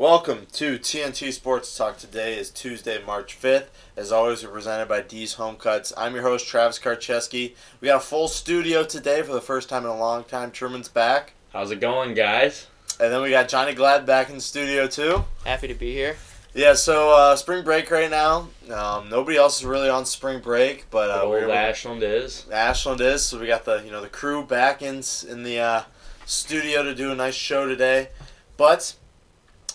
Welcome to TNT Sports Talk. Today is Tuesday, March 5th. As always, we're presented by D's Home Cuts. I'm your host, Travis Karcheski. We got a full studio today for the first time in a long time. Truman's back. How's it going, guys? And then we got Johnny Glad back in the studio, too. Happy to be here. Yeah, so uh, spring break right now. Um, nobody else is really on spring break, but uh, Old we're Ashland is. Ashland is. So we got the you know the crew back in in the uh, studio to do a nice show today, but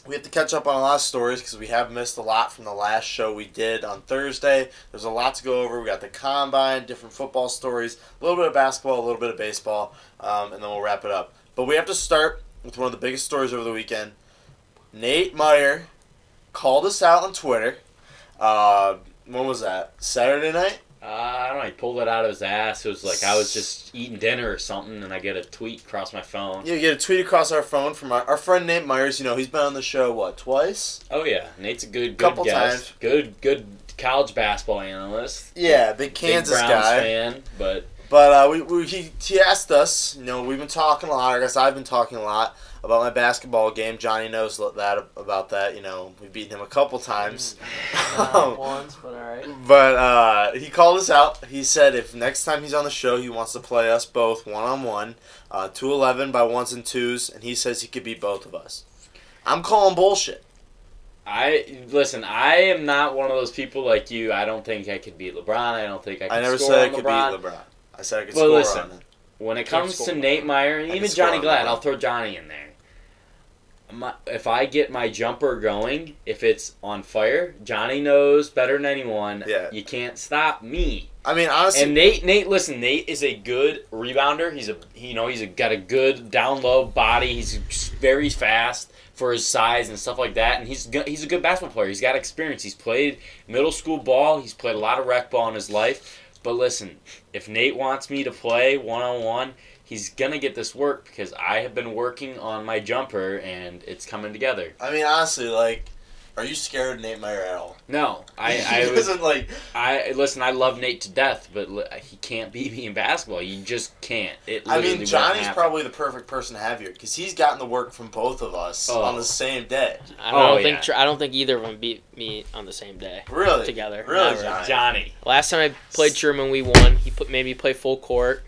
we have to catch up on a lot of stories because we have missed a lot from the last show we did on Thursday. There's a lot to go over. We got the combine, different football stories, a little bit of basketball, a little bit of baseball, um, and then we'll wrap it up. But we have to start with one of the biggest stories over the weekend. Nate Meyer called us out on Twitter. Uh, when was that? Saturday night. Uh, I don't know. He pulled it out of his ass. It was like I was just eating dinner or something, and I get a tweet across my phone. Yeah, you get a tweet across our phone from our, our friend Nate Myers. You know, he's been on the show what twice? Oh yeah, Nate's a good, good Couple guest. times. Good, good college basketball analyst. Yeah, big Kansas big guy. fan, but But uh, we, we he, he asked us. You know, we've been talking a lot. I guess I've been talking a lot about my basketball game. Johnny knows that about that. You know, we've beaten him a couple times. Not once, but all right. But uh, he called us out. He said if next time he's on the show, he wants to play us both one on one, two eleven by ones and twos, and he says he could beat both of us. I'm calling bullshit. I listen. I am not one of those people like you. I don't think I could beat LeBron. I don't think I. Could I never score said I could LeBron. beat LeBron. I said I could Well, score listen. on him. When it comes to Nate Meyer and even Johnny Glad, I'll throw Johnny in there. My, if I get my jumper going, if it's on fire, Johnny knows better than anyone. Yeah. You can't stop me. I mean, honestly, And Nate, Nate, listen, Nate is a good rebounder. He's a, you know, he's a, got a good down low body. He's very fast for his size and stuff like that. And he's he's a good basketball player. He's got experience. He's played middle school ball. He's played a lot of rec ball in his life. But listen, if Nate wants me to play one on one, he's gonna get this work because I have been working on my jumper and it's coming together. I mean, honestly, like, are you scared of Nate Meyer at all? No, I, he I was, doesn't like. I listen. I love Nate to death, but he can't beat me in basketball. You just can't. It. I mean, Johnny's probably the perfect person to have here because he's gotten the work from both of us Oh. on the same day. I don't Oh, think yeah. tr- I don't think either of them beat me on the same day Really? together. Really, Johnny? Johnny. Last time I played Truman, we won. He put made me play full court.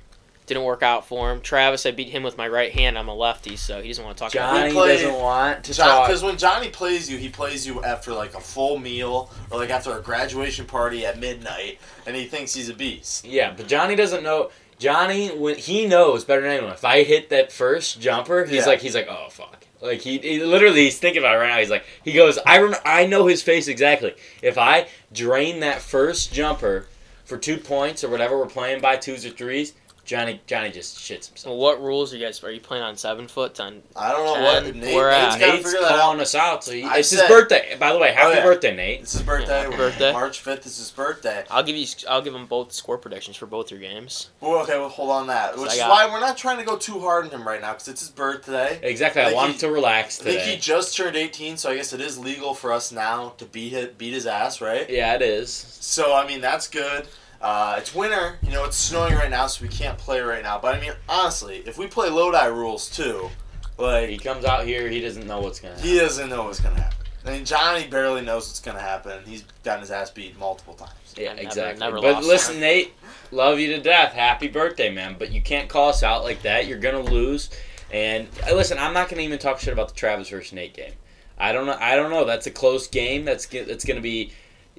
Didn't work out for him. Travis, I beat him with my right hand. I'm a lefty, so he doesn't want to talk about Johnny We played- doesn't want to John, talk. because when Johnny plays you, he plays you after like a full meal or like after a graduation party at midnight, and he thinks he's a beast. Yeah, but Johnny doesn't know. Johnny, when he knows better than anyone. If I hit that first jumper, he's Yeah. like, he's like, oh fuck. Like he, he literally, he's thinking about it right now. He's like, he goes, I rem- I know his face exactly. If I drain that first jumper for two points or whatever we're playing by twos or threes, Johnny, Johnny just shits himself. Well, what rules are you guys? Are you playing on seven foot? On I don't know what Nate, we're Nate's at- Nate's figure that out. calling us out. So he, I it's said- his birthday. By the way, happy Oh, yeah. birthday, Nate. It's his birthday. happy birthday. March fifth is his birthday. I'll give you. I'll give them both score predictions for both your games. Well, okay, well, hold on that. Which I is got- why we're not trying to go too hard on him right now because it's his birthday. Exactly. I I, want he- him to relax I think he just turned 18, so I guess it is legal for us now to beat his, beat his ass, right? yeah, it is. So I mean that's good. Uh, it's winter, you know. It's snowing right now, so we can't play right now. But I mean, honestly, if we play Lodi rules too, like He comes out here, he doesn't know what's gonna happen. he doesn't know what's gonna happen. I mean, Johnny barely knows what's gonna happen. He's gotten his ass beat multiple times. Yeah, Never- exactly. never but lost. listen, Nate, love you to death. Happy birthday, man. But you can't call us out like that. You're gonna lose. And uh, listen, I'm not gonna even talk shit about the Travis versus Nate game. I don't know. I don't know. That's a close game. That's that's gonna be,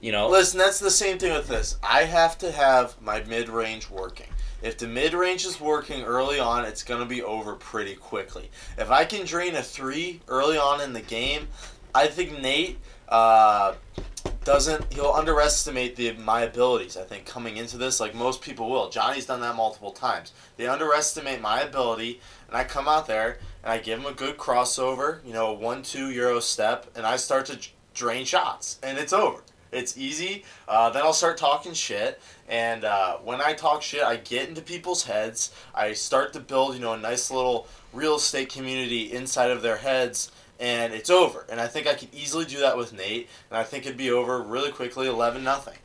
you know. Listen, that's the same thing with this. I have to have my mid range working. If the mid range is working early on, it's going to be over pretty quickly. If I can drain a three early on in the game, I think Nate uh, doesn't. He'll underestimate the my abilities. I think coming into this, like most people will. Johnny's done that multiple times. They underestimate my ability, and I come out there and I give him a good crossover. You know, a one-two euro step, and I start to drain shots, and it's over. It's easy. Uh, then I'll start talking shit, and uh, when I talk shit, I get into people's heads. I start to build, you know, a nice little real estate community inside of their heads, and it's over. And I think I could easily do that with Nate, and I think it'd be over really quickly, eleven nothing.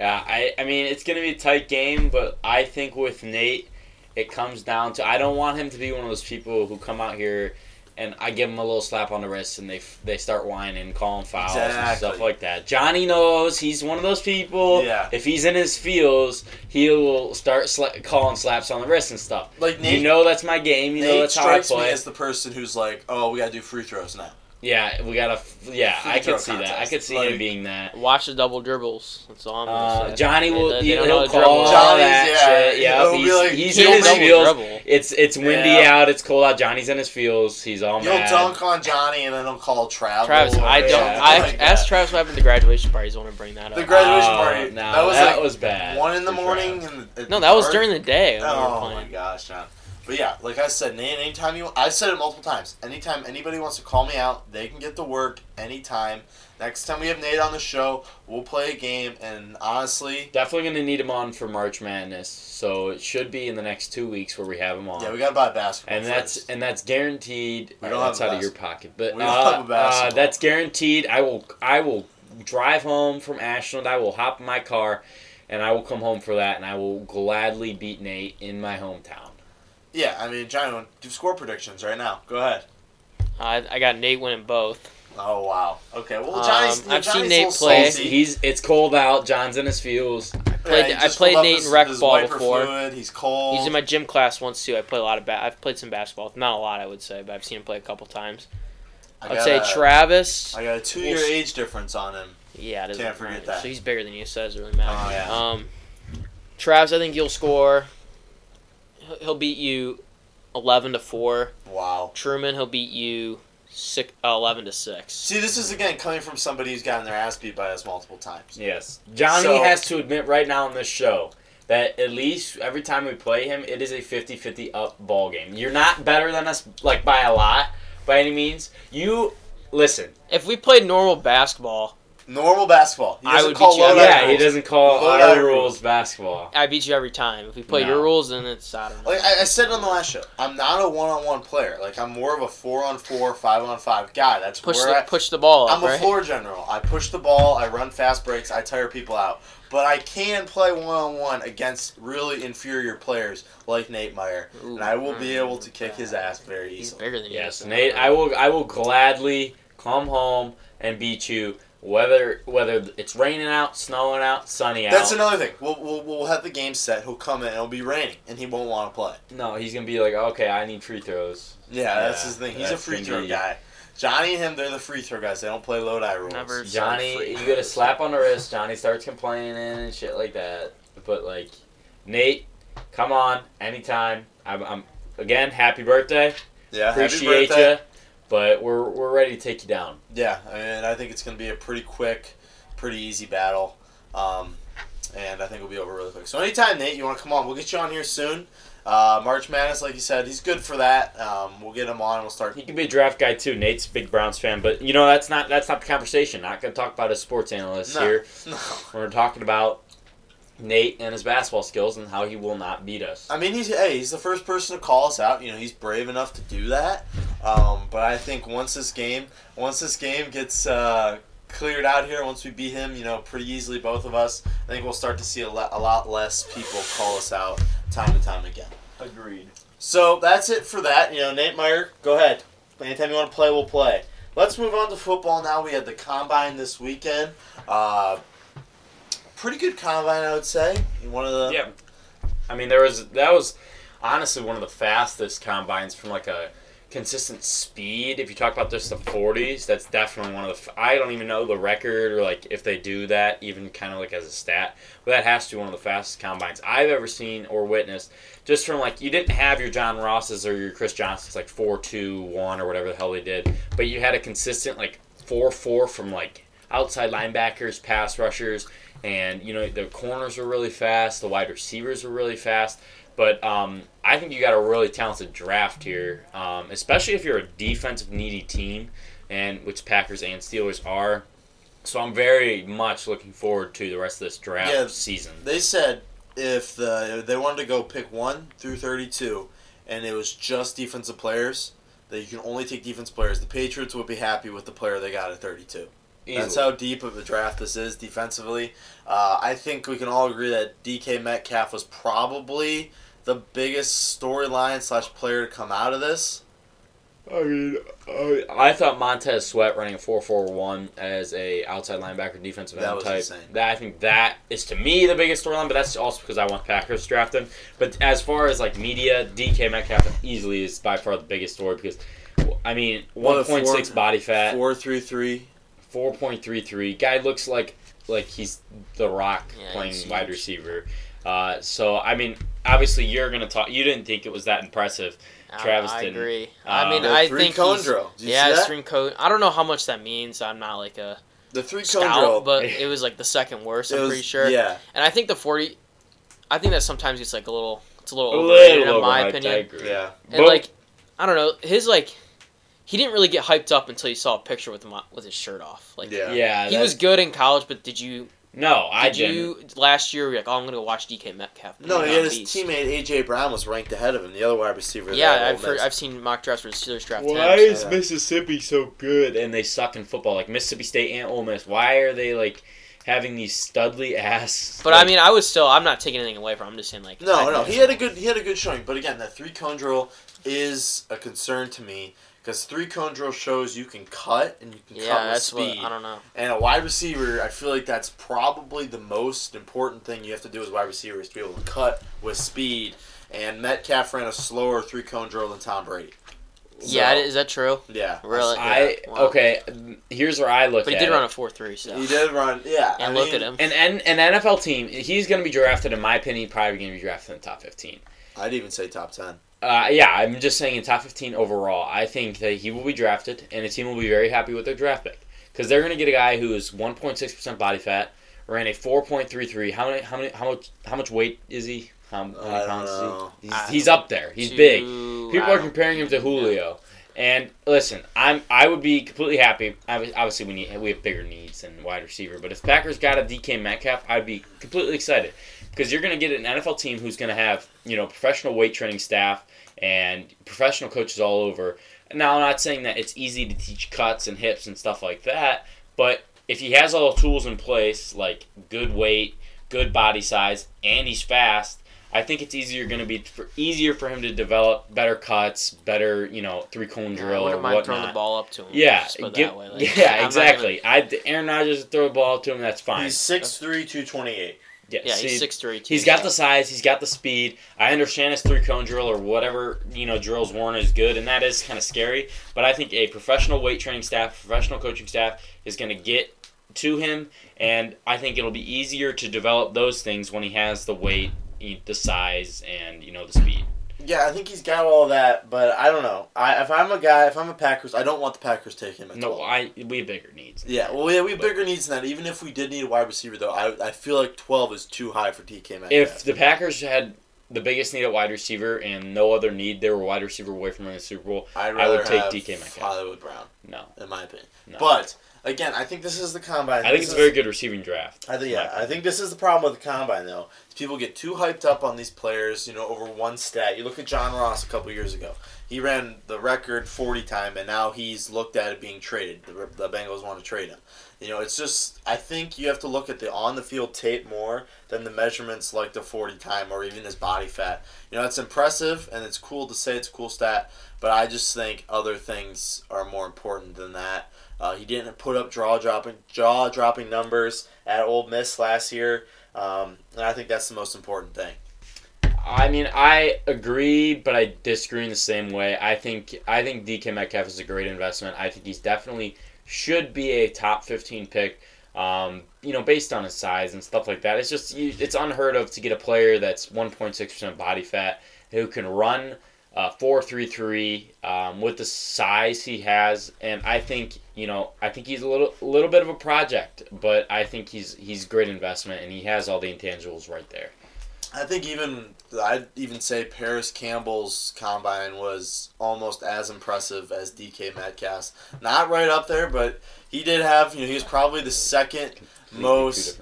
Yeah, I, I mean, it's going to be a tight game, but I think with Nate, it comes down to I don't want him to be one of those people who come out here and I give them a little slap on the wrist, and they f- they start whining, calling fouls and stuff like that. Johnny knows he's one of those people. Yeah. If he's in his feels, he will start sla- calling slaps on the wrist and stuff. Like Nate, you know that's my game. You know Nate that's how I strikes me as the person who's like, oh, we gotta do free throws now. Yeah, we gotta. Yeah, I throw could see that. I could see Like- him being that. Watch the double dribbles. That's all I'm gonna Uh, say. Johnny will. they he- don't he'll know call dribble. all Johnny's- that yeah, shit. Yeah, he'll be he's, like, he's in his double feels. dribble. It's it's windy Yeah. out. It's cold out. Johnny's in his feels. He's all He'll mad. dunk on Johnny and then he'll call travel. Travis, I don't. Yeah. I something like asked that. Travis what happened to the graduation parties. I want to bring that up. The graduation Oh, party. no, that was that like was bad. one in the morning. Travis. The, no, that was during the day. When we were Oh my gosh, John. But yeah, like I said, Nate, anytime you, I've said it multiple times. Anytime anybody wants to call me out, they can get to work anytime. Next time we have Nate on the show, we'll play a game. And honestly, Definitely gonna need him on for March Madness. So it should be in the next two weeks where we have him on. yeah, we gotta buy basketball. and that's first. and that's guaranteed. We don't that's have a out of your pocket, but uh, a uh, that's guaranteed. I will I will drive home from Ashland. I will hop in my car, and I will come home for that, and I will gladly beat Nate in my hometown. Yeah. I mean, John, do score predictions right now. Go ahead. I, I got Nate winning both. Oh wow. Okay. Well, Um, Johnny's. you know, I've seen Nate play. He's, salty. he's it's cold out. John's in his feels. played- he I played Nate his- in rec ball before. Fluid. He's cold. He's in my gym class once too. I play a lot of ba- I've played some basketball. Not a lot, I would say, but I've seen him play a couple times. I I'd say a- Travis. I got a two-year We'll age difference on him. Yeah, it Can't forget matter. that. So he's bigger than you, so it doesn't really matter. Oh, yeah. Um, Travis, I think you'll score. He'll- He'll beat you eleven to four. Wow. Truman, he'll beat you six, uh, eleven to six. See, this is again coming from somebody who's gotten their ass beat by us multiple times. Yes, Johnny So- has to admit right now on this show that at least every time we play him, it is a 50-50 up ball game. You're not better than us like by a lot by any means. You listen. If we played normal basketball, Normal basketball. He I would call beat you low up. dive Yeah, he doesn't call Low our rules rules. basketball. I beat you every time. If we play No. your rules, then it's I don't know. Like I, I said on the last show, I'm not a one-on-one player. Like I'm more of a four-on-four, five-on-five guy. That's push where the I, push the ball up, I'm a right? floor general. I push the ball. I run fast breaks. I tire people out. But I can play one-on-one against really inferior players like Nate Meyer, Ooh. and I will be able to kick his ass very He's easily. bigger than you. Yes, Nate, I will. I will gladly come home and beat you, whether whether it's raining out, snowing out, sunny out. That's another thing. We'll, we'll, we'll have the game set. He'll come in. It'll be raining, and he won't want to play. no, he's gonna be like, okay, I need free throws. Yeah, that's his thing. He's a free throw be- guy. Johnny and him, they're the free throw guys. They don't play low die rules. Never- Johnny, you get a throws. slap on the wrist. Johnny starts complaining and shit like that. But like, Nate, come on, anytime. I'm, I'm again, happy birthday. Yeah, Appreciate happy birthday. you. But we're we're ready to take you down. Yeah, I mean, I think it's going to be a pretty quick, pretty easy battle. Um, and I think it'll be over really quick. So anytime, Nate, you want to come on, we'll get you on here soon. Uh, March Madness, like you said, he's good for that. Um, we'll get him on. and We'll start. He could be a draft guy too. Nate's a big Browns fan, but you know that's not that's not the conversation. Not gonna talk about a sports analyst No. here. No. We're talking about Nate and his basketball skills and how he will not beat us. I mean, he's hey, he's the first person to call us out. You know, he's brave enough to do that. Um, but I think once this game, once this game gets uh, cleared out here, once we beat him, you know, pretty easily, both of us, I think we'll start to see a, lot a lot less people call us out time and time again. Agreed. So that's it for that. You know, Nate Meyer, go ahead. Anytime you want to play, we'll play. Let's move on to football now. We had the combine this weekend. Uh, pretty good combine, I would say. One of the Yeah. I mean, there was that was honestly one of the fastest combines from like a consistent speed. If you talk about just the 40s, that's definitely one of the. I don't even know the record or like if they do that even kind of like as a stat, but that has to be one of the fastest combines I've ever seen or witnessed. Just from like you didn't have your John Rosses or your Chris Johnsons like four two one or whatever the hell they did, but you had a consistent like four four from like outside linebackers, pass rushers, and you know the corners were really fast, the wide receivers were really fast. But um, I think you got a really talented draft here, um, especially if you're a defensive needy team, and which Packers and Steelers are. So I'm very much looking forward to the rest of this draft Yeah. season. They said if the they wanted to go pick one through thirty-two, and it was just defensive players, that you can only take defense players. The Patriots would be happy with the player they got at thirty-two. That's how deep of a draft this is defensively. Uh, I think we can all agree that DK Metcalf was probably the biggest storyline slash player to come out of this. I mean, uh, I thought Montez Sweat running a 4-4-1 as a outside linebacker defensive end type. insane. That I think that is to me the biggest storyline, but that's also because I want Packers drafted. But as far as like media, DK Metcalf easily is by far the biggest story because I mean, 1.6 body fat, Four three three. 4.33. Guy looks like like he's the Rock Yeah, playing wide receiver. Uh, so I mean, obviously you're gonna talk. You didn't think it was that impressive. Travis I, I didn't. agree. Uh, I mean, The I three think cone he's, drill. Did you yeah, see that? string cone. I don't know how much that means. I'm not like a The three cone scout, drill. but it was like the second worst. I'm was- pretty sure. Yeah. And I think the 40. I think that sometimes it's like a little. It's a little A overrated little in my overhyped, opinion. I agree. Yeah. And But- like, I don't know, his like, he didn't really get hyped up until you saw a picture with him with his shirt off. Like, Yeah. Yeah, he was good in college, but did you No, I did didn't. you last year? Were you like, oh, I'm gonna go watch DK Metcalf. No, He's he had his beast. teammate AJ Brown was ranked ahead of him, the other wide receiver. Yeah, I've Ole heard, I've seen mock drafts where the Steelers draft Why him. is so- Mississippi so good and they suck in football? Like Mississippi State and Ole Miss. Why are they like having these studly ass? But I mean, I was still. I'm not taking anything away from. him. I'm just saying, like, No, think no, he had a good he had a good showing, but again, that three cone drill is a concern to me because three cone drill shows you can cut and you can Yeah, cut with that's speed. what I don't know. And a wide receiver, I feel like that's probably the most important thing you have to do as a wide receiver is to be able to cut with speed. And Metcalf ran a slower three cone drill than Tom Brady. yeah, is that true? yeah, Really? I Wow. okay. Here's where I look But he at did it. run a four three. So He did run, yeah. and I look mean, at him. And an, an NFL team, he's going to be drafted, in my opinion, probably going to be drafted in the top 15. I'd even say top ten. Uh, yeah, I'm just saying in top 15 overall. I think that he will be drafted, and the team will be very happy with their draft pick because they're going to get a guy who is 1.6 percent body fat, ran a 4.33. How many? How many? How much? How much weight is he? How, how many I pounds is he? He's, he's up there. He's Two- big. I People are comparing him to Julio. And listen, I'm I would be completely happy. Obviously, we need we have bigger needs than wide receiver. But if Packers got a DK Metcalf, I'd be completely excited because you're going to get an NFL team who's going to have you know professional weight training staff and professional coaches all over. Now, I'm not saying that it's easy to teach cuts and hips and stuff like that, but if he has all the tools in place, like good weight, good body size, and he's fast, I think it's easier going to be for, easier for him to develop better cuts, better you know three cone I drill or wouldn't mind throwing the ball up to him. Yeah, just put give- that way. Like, I'm yeah, not exactly. I Aaron Rodgers throw the ball to him. That's fine. He's 6'3", 228. Yeah, yeah, see, he's six three. He's got the size. He's got the speed. I understand his three cone drill or whatever you know drills Warren is good, and that is kind of scary. But I think a professional weight training staff, professional coaching staff, is going to get to him, and I think it'll be easier to develop those things when he has the weight, the size, and you know the speed. Yeah, I think he's got all that, but I don't know. I if I'm a guy, if I'm a Packers, I don't want the Packers taking him at No, 12. I we have bigger needs. Yeah, well, yeah, we have bigger needs than that. Even if we did need a wide receiver, though, I, I feel like 12 is too high for DK Metcalf. If the Packers had the biggest need at wide receiver and no other need, they were wide receiver away from winning the Super Bowl. I'd I would take DK Metcalf. Hollywood Brown, No, in my opinion. No. But again, I think this is the combine. I think This it's a very good receiving draft. I think yeah, I think this is the problem with the combine though. People get too hyped up on these players, you know, over one stat. You look at John Ross a couple years ago. He ran the record 40 time, and now he's looked at it being traded. The, the Bengals want to trade him. You know, it's just I think you have to look at the on the field tape more than the measurements like the 40 time or even his body fat. You know, it's impressive and it's cool to say it's a cool stat, but I just think other things are more important than that. Uh, he didn't put up jaw dropping jaw dropping numbers at Ole Miss last year, um, and I think that's the most important thing. I mean, I agree, but I disagree in the same way. I think I think DK Metcalf is a great investment. I think he's definitely should be a top fifteen pick. Um, you know, based on his size and stuff like that. It's just you, it's unheard of to get a player that's one point six percent body fat who can run uh, four three three um, with the size he has, and I think you know I think he's a little little bit of a project, but I think he's he's great investment, and he has all the intangibles right there. I think even I'd even say Parris Campbell's combine was almost as impressive as DK Metcalf's. Not right up there, but he did have you know he was probably the second Completely most.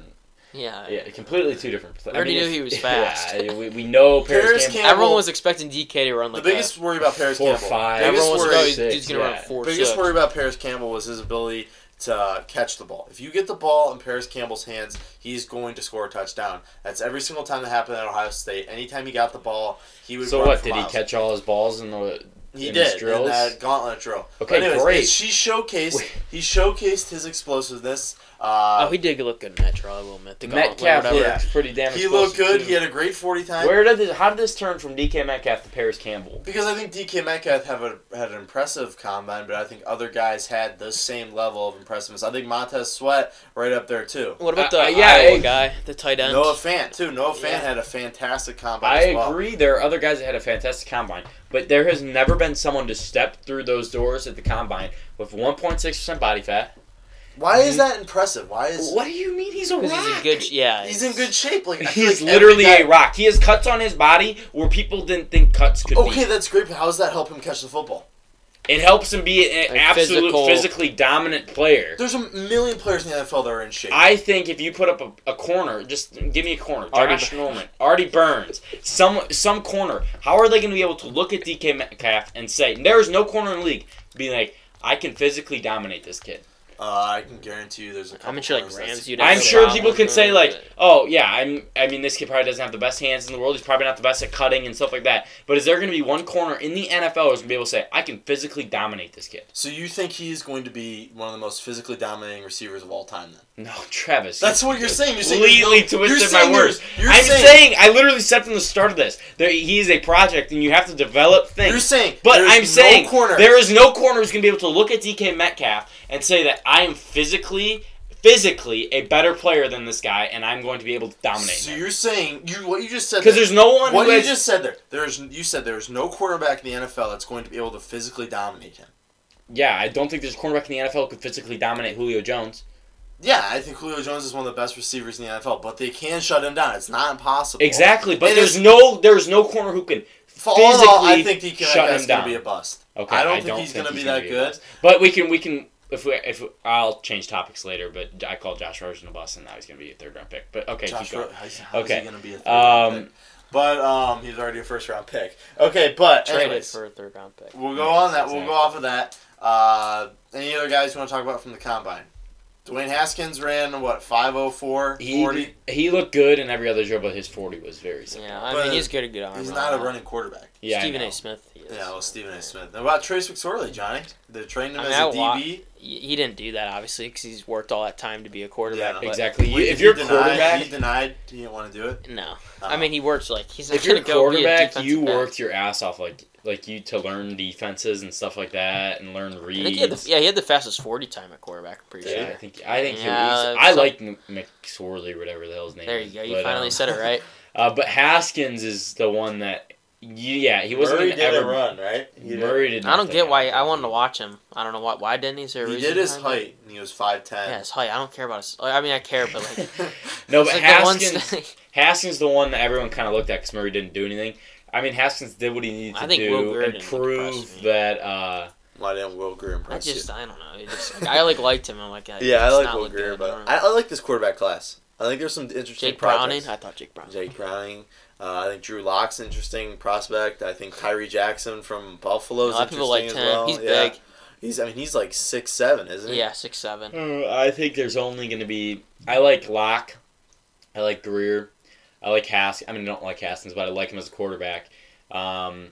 Different- Yeah. Yeah, completely two different. pla- We already knew he was fast. Yeah, we, we know Parris, Parris Campbell. Campbell- Everyone was expecting DK to run like the biggest worry about Parris Four, Campbell. five. Biggest Everyone was worry, like, he's, gonna run yeah. a four biggest six. worry about Parris Campbell was his ability to catch the ball. If you get the ball in Parris Campbell's hands, he's going to score a touchdown. That's every single time that happened at Ohio State. Anytime he got the ball, he would. So run what? for Did he catch all his balls in the He in did his in that gauntlet drill. Okay, anyways, great. She showcased. Wait. He showcased his explosiveness. Uh, oh, he did look good in that trial, I will admit. The gauntlet, Metcalf whatever. yeah. looks pretty damn. he looked good. too. He had a great forty time. Where did this? How did this turn from DK Metcalf to Parris Campbell? Because I think DK Metcalf have a, had an impressive combine, but I think other guys had the same level of impressiveness. I think Montez Sweat right up there too. What about Uh, the uh, yeah, Iowa I- guy, the tight end? Noah Fant too. Noah Fant Yeah. had a fantastic combine. I as well. agree. There are other guys that had a fantastic combine, but there has never been someone to step through those doors at the combine with 1.6 percent body fat. Why is that impressive? Why is What do you mean he's a rock? He's in good. Yeah, he's in good shape? Like I feel He's like every literally guy- a rock. He has cuts on his body where people didn't think cuts could Okay, be. that's great. But how does that help him catch the football? It helps him be an Like absolute physical- physically dominant player. There's a million players in the NFL that are in shape. I think if you put up a, a corner, just give me a corner. Artie Josh Norman, Artie Burns, some some corner. How are they going to be able to look at DK Metcalf and say there is no corner in the league? Be like, I can physically dominate this kid. Uh, I can guarantee you, there's a couple. I'm sure like Rams. You'd I'm sure people can say like, oh yeah, I'm. I mean, this kid probably doesn't have the best hands in the world. He's probably not the best at cutting and stuff like that. But is there going to be one corner in the NFL who's going to be able to say, I can physically dominate this kid? So you think he's going to be one of the most physically dominating receivers of all time? Then No, Travis. that's what you're saying. You're saying completely no- you're twisted my saying words. You're I'm saying, saying, I literally said from the start of this, there, he is a project, and you have to develop things. You're saying, But I'm no saying corner. there is no corner who's going to be able to look at DK Metcalf and say that I am physically, physically a better player than this guy, and I'm going to be able to dominate him. So him. you're saying you what you just said. Because there's no one what who you has. just said there. There's you said there's no quarterback in the NFL that's going to be able to physically dominate him. yeah, I don't think there's a cornerback in the NFL who could physically dominate Julio Jones. Yeah, I think Julio Jones is one of the best receivers in the NFL, but they can shut him down. It's not impossible. Exactly, but It there's no there's no corner who can. For all all, I physically think DK shut Metcalf's him going down. to be a bust. Okay, I don't think he's gonna be that a good. But we can we can if we if we, I'll change topics later. But I called Josh Rosen a bust, and now he's gonna be a third round pick. But okay, Josh keep going. Ro- how's, how's Okay. going to be a third round Um, pick? But um, he's already a first round pick. Okay, but traded anyways, for a third round pick. we'll go on that. We'll go off of that. Uh, any other guys you want to talk about from the combine? Dwayne Haskins ran what 504 40. He he looked good in every other drill, but his forty was very simple. Yeah, I But mean he's good at good arm. He's and not a running quarterback. Yeah, I Stephen. A. Smith. He is. Yeah, well, Stephen A. Smith. Now, about Trace McSorley, Johnny. They trained him I mean, as I a wa- DB. He he didn't do that obviously because he's worked all that time to be a quarterback. Yeah, Exactly. You, Wait, if you're a denied- quarterback, he denied he didn't want to do it. No, Oh. I mean he works like he's not if you're a gonna go be a quarterback, defensive you back. worked your ass off like like you to learn defenses and stuff like that and learn reads. he the, yeah he had the fastest forty time at quarterback. I'm pretty Yeah, sure. I think I think he Yeah, was, I so- like McSorley, whatever the hell his name There is. you go. You but, finally um, said it right. Uh, but Haskins is the one that, yeah, he wasn't Murray gonna ever. run, right? He did. Murray did. I don't get why. I wanted to watch him. I don't know why. Why didn't he? Is there a He did his behind it? height, and he was five ten. Yeah, his height. I don't care about his. I mean, I care, but like. No, but like Haskins, st- Haskins the one that everyone kind of looked at because Murray didn't do anything. I mean, Haskins did what he needed to I think Will do Greer and prove me. that. Uh, Why didn't Will Grier I impress you? just, I don't know. Just, like, I like liked him. I'm like, yeah, Yeah, I like not Will Grier, good. but I. I, I like this quarterback class. I think there's some interesting Jake Browning. I thought Jake Browning. Jake Browning. Uh, I think Drew Lock's an interesting prospect. I think Tyree Jackson from Buffalo A is lot of people interesting liked as him. well. He's yeah. big. He's I mean he's like six seven, isn't he? Yeah, six seven. Uh, I think there's only going to be. I like Lock. I like Grier. I like Haskins. I mean, I don't like Haskins, but I like him as a quarterback. Um,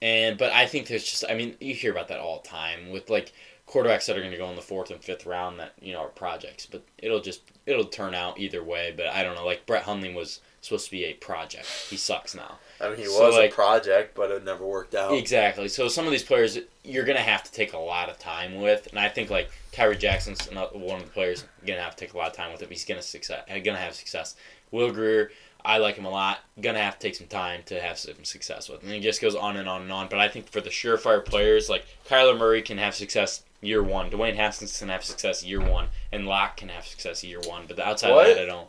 and but I think there's just. I mean, you hear about that all the time with like quarterbacks that are going to go in the fourth and fifth round that you know are projects, but it'll just it'll turn out either way. But I don't know. Like Brett Hundley was supposed to be a project. He sucks now. I mean he So, was like- a project, but it never worked out. Exactly. So some of these players you're gonna have to take a lot of time with, and I think like Tyree Jackson's one of the players you're gonna have to take a lot of time with if he's gonna success. Gonna have success. Will Grier, I like him a lot. Gonna have to take some time to have some success with, and he just goes on and on and on. But I think for the surefire players like Kyler Murray can have success year one, Dwayne Haskins can have success year one, and Lock can have success year one. But the outside What? of that, I don't.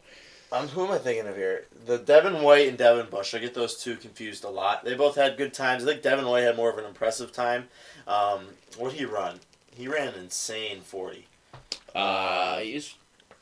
Um, who am I thinking of here? The Devin White and Devin Bush. I get those two confused a lot. They both had good times. I think Devin White had more of an impressive time. Um, what did he run? He ran an insane forty. Uh, he's.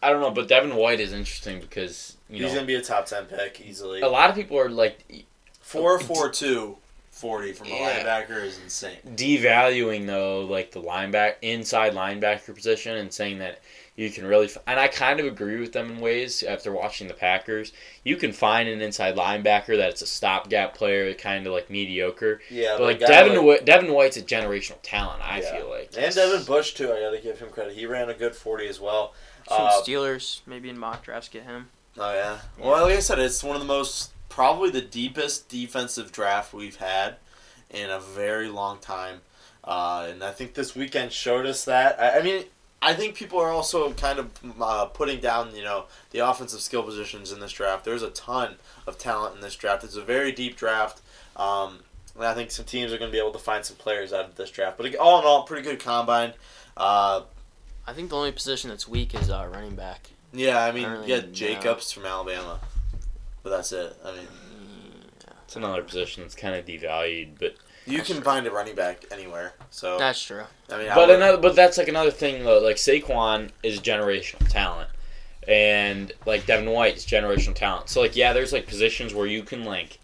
I don't know, but Devin White is interesting because you He's know gonna be a top ten pick easily. a lot of people are like Four four two forty from a Yeah. linebacker is insane. devaluing though like the linebacker inside linebacker position and saying that you can really and I kind of agree with them in ways after watching the Packers. You can find an inside linebacker that's a stopgap player, kind of like mediocre. Yeah, But like Devin White, Devin White's a generational talent. I Yeah. feel like and Devin Bush too. I got to give him credit. He ran a good forty as well. Some Uh, Steelers maybe in mock drafts get him. Oh yeah. Well, like I said, it's one of the most probably the deepest defensive draft we've had in a very long time, uh, and I think this weekend showed us that. I, I mean, I think people are also kind of uh, putting down, you know, the offensive skill positions in this draft. There's a ton of talent in this draft. It's a very deep draft. Um, and I think some teams are going to be able to find some players out of this draft. But all in all, pretty good combine. Uh, I think the only position that's weak is uh, running back. yeah, I mean, I don't you really got Jacobs from Alabama, but that's it. I mean. it's another position that's kind of devalued, but You That's can true. find a running back anywhere. So That's true. I mean, I But would- another, but that's like another thing though. Like Saquon is generational talent, and like Devin White is generational talent. So like yeah, there's like positions where you can like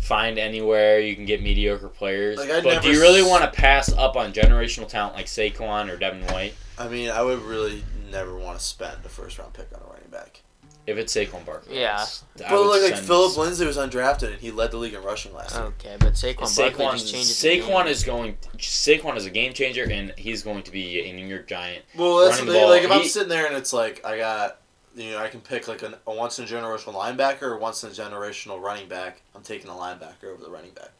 find anywhere you can get mediocre players. Like, but do you really s- want to pass up on generational talent like Saquon or Devin White I mean, I would really never want to spend a first round pick on a running back. If it's Saquon Barkley? Yeah. that's- I But would like, like send- Phillip Lindsay was undrafted and he led the league in rushing last year. Okay, but Saquon Barkley Saquon, just changes. the Saquon game. is going. Saquon is a game changer, and he's going to be a New York Giant. Well, that's running the the thing. ball, Like if I'm he- sitting there and it's like I got, you know, I can pick like an, a once in a generational linebacker or once in a generational running back. I'm taking the linebacker over the running back.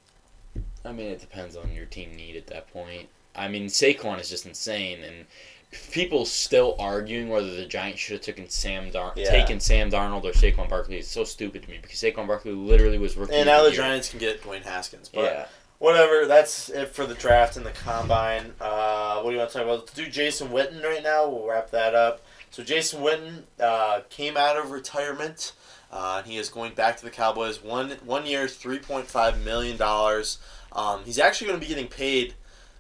I mean, it depends on your team need at that point. I mean, Saquon is just insane, and people still arguing whether the Giants should have taken Sam Dar- Yeah. taken Sam Darnold or Saquon Barkley. It's so stupid to me because Saquon Barkley literally was rookie. And now the year. Giants can get Dwayne Haskins. But Yeah, whatever. That's it for the draft and the combine. Uh, what do you want to talk about? Let's do Jason Witten right now. We'll wrap that up. So Jason Witten uh, came out of retirement. Uh, and he is going back to the Cowboys. One one year, three point five million dollars. Um, he's actually going to be getting paid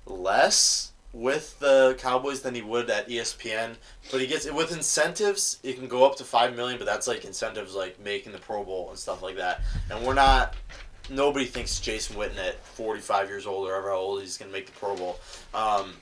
less with the Cowboys than he would at ESPN. But he gets it with incentives, it can go up to five million. But that's like incentives like making the Pro Bowl and stuff like that. And we're not nobody thinks Jason Witten at 45 years old or ever how old he's to make the Pro Bowl. Um,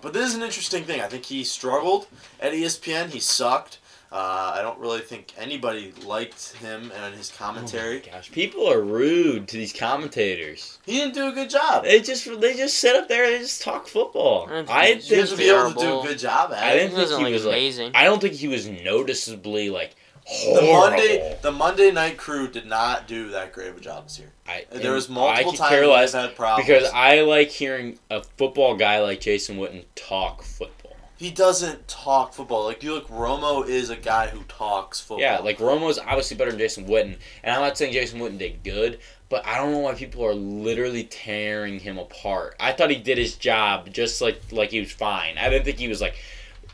but this is an interesting thing. I think he struggled at ESPN. He sucked. Uh, I don't really think anybody liked him and his commentary. Oh my gosh, people are rude to these commentators. he didn't do a good job. They just they just sit up there and they just talk football. I think I he's He think be able to do a good job at it. didn't He think he look was like. amazing. I don't think he was noticeably like The horrible. Monday, the Monday night crew did not do that great of a job this year. I, There was multiple I times care where less they've had problems. because I like hearing a football guy like Jason Witten talk football. He doesn't talk football. Like you look, Romo is a guy who talks football. Yeah, like Romo's obviously better than Jason Witten, and I'm not saying Jason Witten did good, but I don't know why people are literally tearing him apart. I thought he did his job just like like he was fine. I didn't think he was like.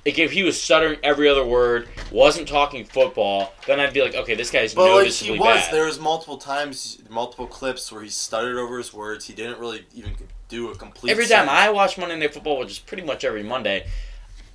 Like if he was stuttering every other word, wasn't talking football, then I'd be like, okay, this guy's But like noticeably he was, bad. there was multiple times, multiple clips where he stuttered over his words. He didn't really even do a complete. Every time sentence. I watch Monday Night Football, which is pretty much every Monday,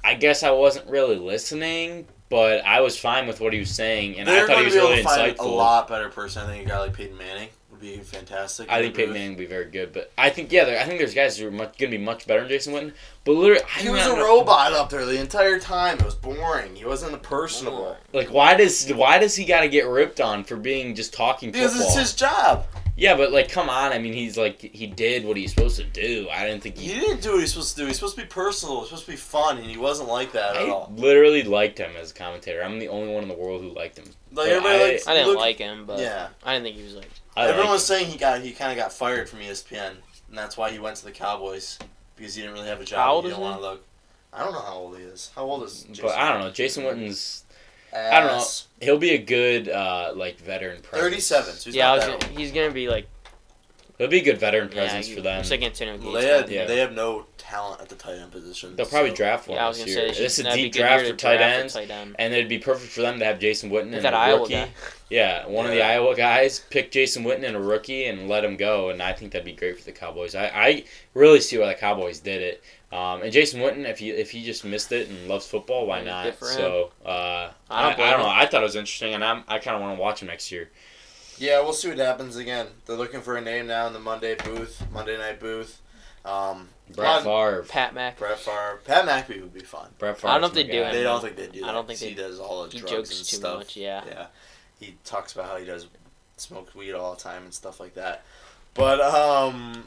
I guess I wasn't really listening, but I was fine with what he was saying, and they're I thought he was be able really to find insightful. a lot better person. I think a guy like Peyton Manning would be fantastic. I think Peyton. Manning would be very good, but I think yeah, there, I think there's guys who are much, to be much better than Jason Witten. But literally, I He was a know- robot up there the entire time. It was boring. He wasn't a personable. Like, why does why does he got to get ripped on for being just talking Because football? it's his job. Yeah, but like, come on. I mean, he's like he did what he's supposed to do. I didn't think He he. didn't do what he's supposed to do. He's supposed to be personal. He's supposed to be fun, and he wasn't like that at I all. literally liked him as a commentator. I'm the only one in the world who liked him. Like But everybody I- likes. I didn't look- like him, but Yeah, I didn't think he was like. I everyone was him. saying he got he kind of got fired from ESPN, and that's why he went to the Cowboys because he didn't really have a job. How old he is didn't he? want to look. I don't know how old he is. How old is? Jason But I don't know. Jason Witten's I don't know. He'll be a good uh, like veteran presence. Thirty-seven. So he's yeah, I not was that gonna, he's gonna be like. He'll be a good veteran Yeah, presence he- for them. It's like Antonio old. Well, they had. Yeah. they have no talent at the tight end position. They'll probably so- draft one Yeah, I was this gonna year. say This is a that'd be deep good year draft to for tight draft a ends, tight end. and it'd be perfect for them to have Jason Witten and that a Iowa rookie. guy? Yeah, one of the Yeah. Iowa guys pick Jason Witten and a rookie and let him go, and I think that'd be great for the Cowboys. I, I really see why the Cowboys did it. Um, and Jason Witten, if he if he just missed it and loves football, why not? good for him. So uh, I I, don't I, blame don't know. I thought it was interesting, and I'm, I kind of want to watch him next year. Yeah, we'll see what happens again. They're looking for a name now in the Monday booth, Monday night booth. Um, Brett Favre. Pat Mac. Brett Favre, Pat McAfee would be fun. Brett Favre. I don't know if they do it. They don't think they do. I don't think 'cause he does all the He drugs jokes and too stuff. much. Yeah. Yeah, he talks about how he does smoke weed all the time and stuff like that. But um,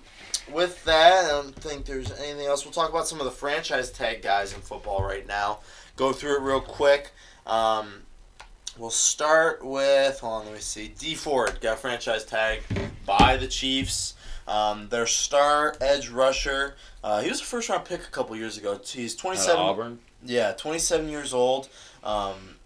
with that, I don't think there's anything else. We'll talk about some of the franchise tag guys in football right now. Go through it real quick. Um, we'll start with. Hold on, let me see. Dee Ford got franchise tag by the Chiefs. Um, their star edge rusher. Uh, he was a first round pick a couple years ago. He's 27. Auburn. Yeah, 27 years old. Um,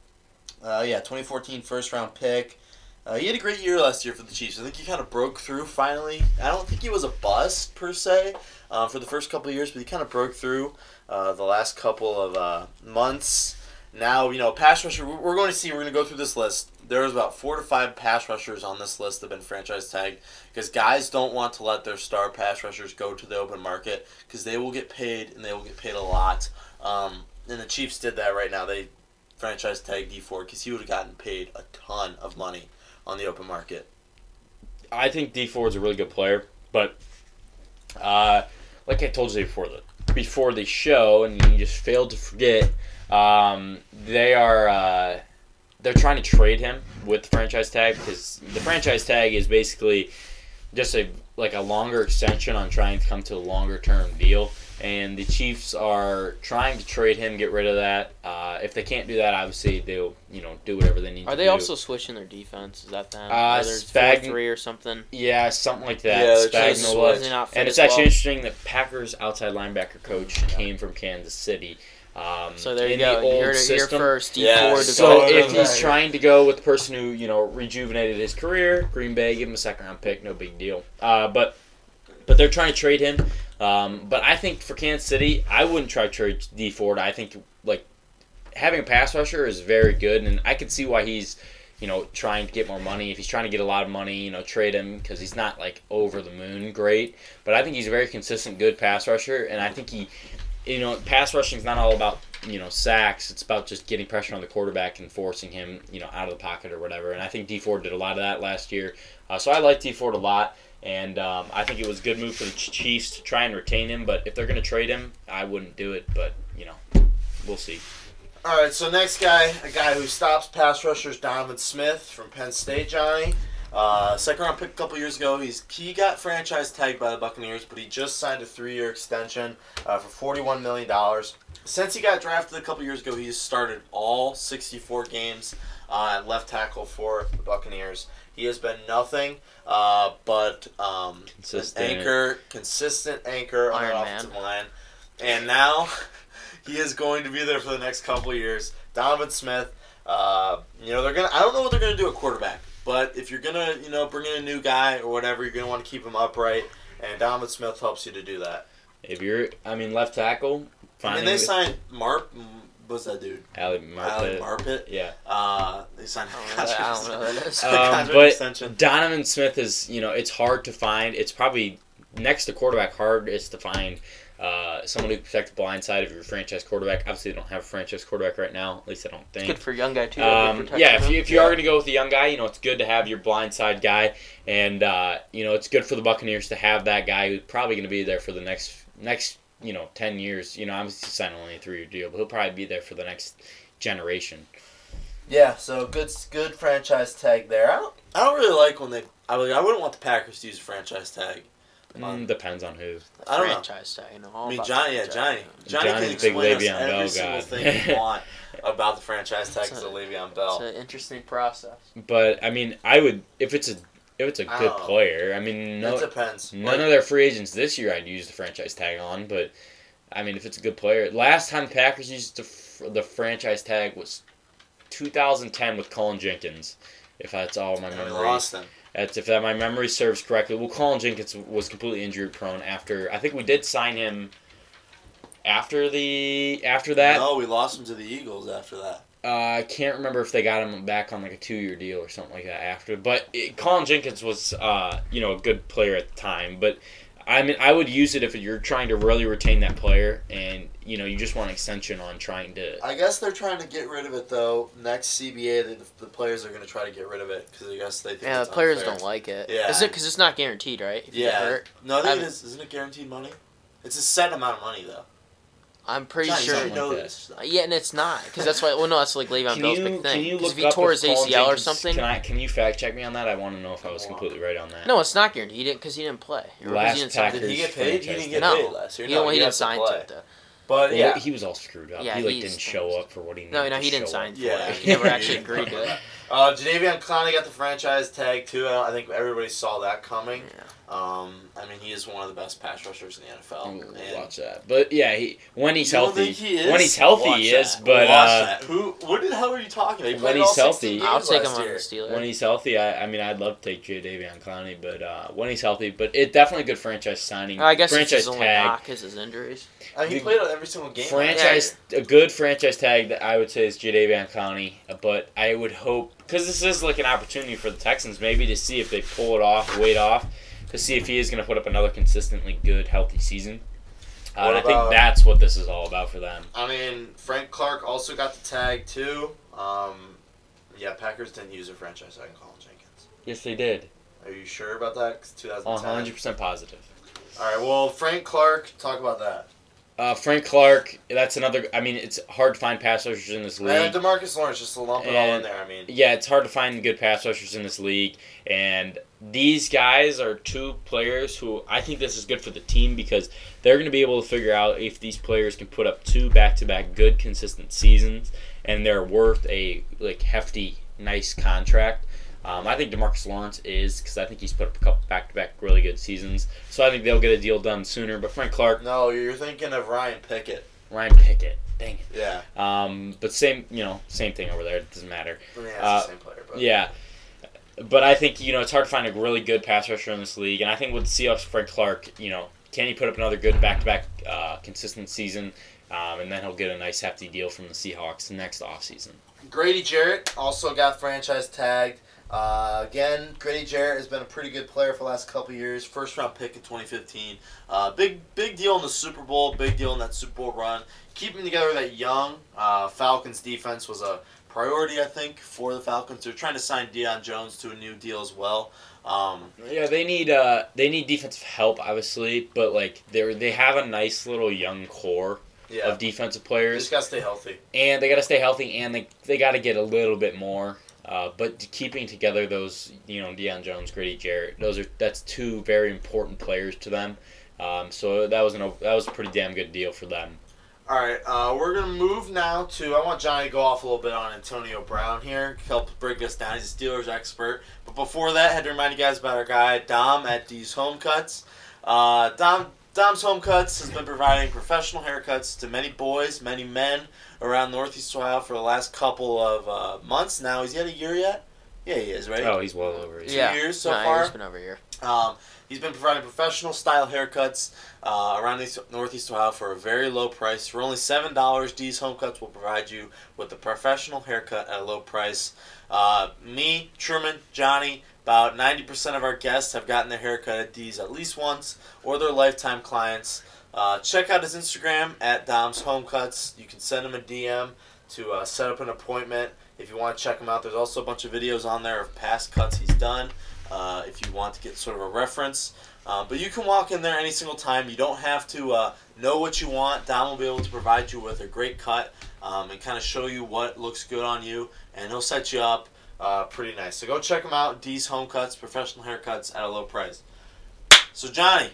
uh, yeah, 2014 first round pick. Uh, he had a great year last year for the Chiefs. I think he kind of broke through finally. I don't think he was a bust per se uh, for the first couple of years, but he kind of broke through uh, the last couple of uh, months. Now, you know, pass rusher, we're going to see, we're going to go through this list. There's about four to five pass rushers on this list that have been franchise tagged because guys don't want to let their star pass rushers go to the open market because they will get paid and they will get paid a lot. Um, and the Chiefs did that right now. They franchise tagged Dee Ford because he would have gotten paid a ton of money on the open market. I think Dee Ford's a really good player, but uh, like I told you before the before the show, and you just failed to forget, um, they are uh, they're trying to trade him with the franchise tag because the franchise tag is basically just a like a longer extension on trying to come to a longer term deal. And the Chiefs are trying to trade him, get rid of that. Uh, if they can't do that, obviously they'll you know do whatever they need Are to they do. also switching their defense? Is that them? Uh, Whether it's Spag- three or something. Yeah, something like that. Yeah, they're trying to Spagnuolo. switch. They not fit And it's as actually well? interesting that Packers outside linebacker coach came from Kansas City. Um, So there you in go. The You old heard it here first. D Yeah, four So Oh, if he's trying to go with the person who you know rejuvenated his career, Green Bay give him a second round pick, no big deal. Uh, but but they're trying to trade him. Um, but I think for Kansas City, I wouldn't try to trade Dee Ford. I think like having a pass rusher is very good, and I can see why he's you know trying to get more money. If he's trying to get a lot of money, you know, trade him because he's not like over the moon great. But I think he's a very consistent, good pass rusher, and I think he, you know, pass rushing is not all about you know sacks. It's about just getting pressure on the quarterback and forcing him you know out of the pocket or whatever. And I think Dee Ford did a lot of that last year. Uh, so I like Dee Ford a lot. And um, I think it was a good move for the Chiefs to try and retain him. But if they're going to trade him, I wouldn't do it. But you know, we'll see. All right, so next guy, a guy who stops pass rushers, Donovan Smith from Penn State, Johnny. Uh, second round pick a couple years ago. He's he got franchise tagged by the Buccaneers, but he just signed a three year extension uh, for forty one million dollars. Since he got drafted a couple years ago, he's started all sixty four games uh, at left tackle for the Buccaneers. He has been nothing uh, but um, an Consistent. anchor, consistent anchor on the offensive line, and now he is going to be there for the next couple of years. Donovan Smith. Uh, you know they're gonna. I don't know what they're gonna do at quarterback, but if you're gonna, you know, bring in a new guy or whatever, you're gonna want to keep him upright, and Donovan Smith helps you to do that. If you're, I mean, left tackle, I finding mean, they signed Marp. What's that dude? Ali Ali Marpet. Marpet. Yeah. Uh, they signed. I don't know that- I don't know who that is. Um, Contract but extension. Donovan Smith is, you know, it's hard to find. It's probably next to quarterback hard is to find uh, someone who can protect the blind side of your franchise quarterback. Obviously, they don't have a franchise quarterback right now. At least I don't It's think. good for a young guy too. Um, protecting yeah, if him. you, if you are going to go with a young guy, you know it's good to have your blindside guy, and uh, you know it's good for the Buccaneers to have that guy who's probably going to be there for the next next you know ten years. You know, obviously signing only a three year deal, but he'll probably be there for the next generation. Yeah, so good, good franchise tag there. I don't, I don't really like when they. I, would- I wouldn't want the Packers to use a franchise tag. Mm, depends on who. I don't know. franchise tag. You know, I mean, Johnny, yeah, franchise. Johnny. Johnny Johnny's can a big explain us every Bell single guy. thing you want about the franchise tag It's as a- a Le'Veon It's an interesting process. But I mean, I would if it's a if it's a good don't player. I mean, no, depends. none Like, of their free agents this year I'd use the franchise tag on. But I mean, if it's a good player, last time the Packers used the the franchise tag was 2010 with Cullen Jenkins. If that's all my memory. lost them. That's if that my memory serves correctly. Well, Cullen Jenkins was completely injury prone after. I think we did sign him after the after that. No, we lost him to the Eagles after that. Uh, I can't remember if they got him back on like a two year deal or something like that after. But it, Cullen Jenkins was, uh, you know, a good player at the time. But I mean, I would use it if you're trying to really retain that player, and you know, you just want an extension on trying to. I guess they're trying to get rid of it though. Next CBA, the, the players are going to try to get rid of it because I guess they think Yeah, the players unfair. don't like it. Yeah. Is it because it's not guaranteed, right? If you get Yeah, hurt? no, I think I'm- it is. Isn't it guaranteed money? It's a set amount of money though. I'm pretty Johnny, sure. should know like this. Yeah, and it's not because that's why. Well, no, that's like Le'Veon Can Bell's you, big can you look if he up tore if his Paul ACL or something, Can I? Can you fact check me on that? I want to know if I was completely right on that. no, it's not guaranteed. He didn't because he didn't play. Last he didn't. Packers Did he get paid? He didn't get No. paid last year. He, no, well, he you didn't have to sign to it though. But Well, yeah, he was all screwed up. Yeah, he like didn't show up for what he needed. No, no, he didn't sign up for Yeah. it. He never actually agreed to it. uh, Jadeveon Clowney got the franchise tag too. I I think everybody saw that coming. Yeah. Um, I mean, he is one of the best pass rushers in the NFL. I'm gonna and- watch that, but yeah, he when he's You don't healthy, think he is? when he's healthy, Watch he is. that. But Watch uh, that. who? What the hell are you talking about? When he's healthy- I'll take him last on the Steelers. when he's healthy, I, I mean, I'd love to take Jadeveon Clowney, but uh, when he's healthy, but it definitely a good franchise signing. I guess it's franchise his only tag, knock is his injuries. I mean, he The played on every single game. franchise, a good franchise tag that I would say is Jadeveon Clowney. But I would hope because this is like an opportunity for the Texans maybe to see if they pull it off, wait off, to see if he is going to put up another consistently good, healthy season. Uh, and I think that's what this is all about for them. I mean, Frank Clark also got the tag too. Um, yeah, Packers didn't use their franchise tag on Cullen Jenkins. Yes, they did. Are you sure about that? 2010. 100% positive. All right. Well, Frank Clark, talk about that. Uh, Frank Clark, that's another. I mean, it's hard to find pass rushers in this league. And Demarcus Lawrence, just to lump it all in there. I mean, yeah, it's hard to find good pass rushers in this league, and these guys are two players who I think this is good for the team because they're going to be able to figure out if these players can put up two back-to-back good, consistent seasons, and they're worth a like hefty, nice contract. Um, I think Demarcus Lawrence is because I think he's put up a couple back-to-back really good seasons, so I think they'll get a deal done sooner. But Frank Clark, no, you're thinking of Ryan Pickett. Ryan Pickett, dang it. Yeah. Um, but same, you know, same thing over there. It doesn't matter. I mean, that's Uh, the same player, but Yeah. But I think, you know, it's hard to find a really good pass rusher in this league. And I think with the Seahawks, Frank Clark, you know, can he put up another good back to back consistent season? Um, and then he'll get a nice hefty deal from the Seahawks next offseason. Grady Jarrett also got franchise tagged. Uh, again, Grady Jarrett has been a pretty good player for the last couple of years. First round pick in 2015. Uh, big big deal in the Super Bowl. Big deal in that Super Bowl run. Keeping together that young uh, Falcons defense was a priority, I think, for the Falcons. They're trying to sign Deion Jones to a new deal as well. Um, Yeah, they need uh, they need defensive help, obviously, but like they they have a nice little young core yeah, of defensive players. they just gotta stay healthy. and they got to stay healthy, and they they got to get a little bit more. Uh, but keeping together those, you know, Deion Jones, Grady Jarrett, those are that's two very important players to them. Um, so that was an that was a pretty damn good deal for them. All right, uh, we're gonna move now to. I want Johnny to go off a little bit on Antonio Brown here, help break us down. He's a Steelers expert. But before that, I had to remind you guys about our guy Dom at D's Home Cuts. Uh, Dom Dom's Home Cuts has been providing professional haircuts to many boys, many men around Northeast Ohio for the last couple of uh, months now. Is he had a year yet? Yeah, he is, right? Oh, he's well over. It. Two yeah. years so no, far? It's been over here. Um, he's been providing professional style haircuts uh, around East, Northeast Ohio for a very low price. For only seven dollars, D's Home Cuts will provide you with a professional haircut at a low price. Uh, me, Truman, Johnny, about ninety percent of our guests have gotten their haircut at D's at least once, or their lifetime clients. Uh, check out his Instagram at Dom's Home Cuts. You can send him a DM to uh, set up an appointment if you want to check him out. There's also a bunch of videos on there of past cuts he's done uh, if you want to get sort of a reference. Uh, but you can walk in there any single time. You don't have to uh, know what you want. Dom will be able to provide you with a great cut um, and kind of show you what looks good on you, and he'll set you up uh, pretty nice. So go check him out. D's Home Cuts, professional haircuts at a low price. So Johnny,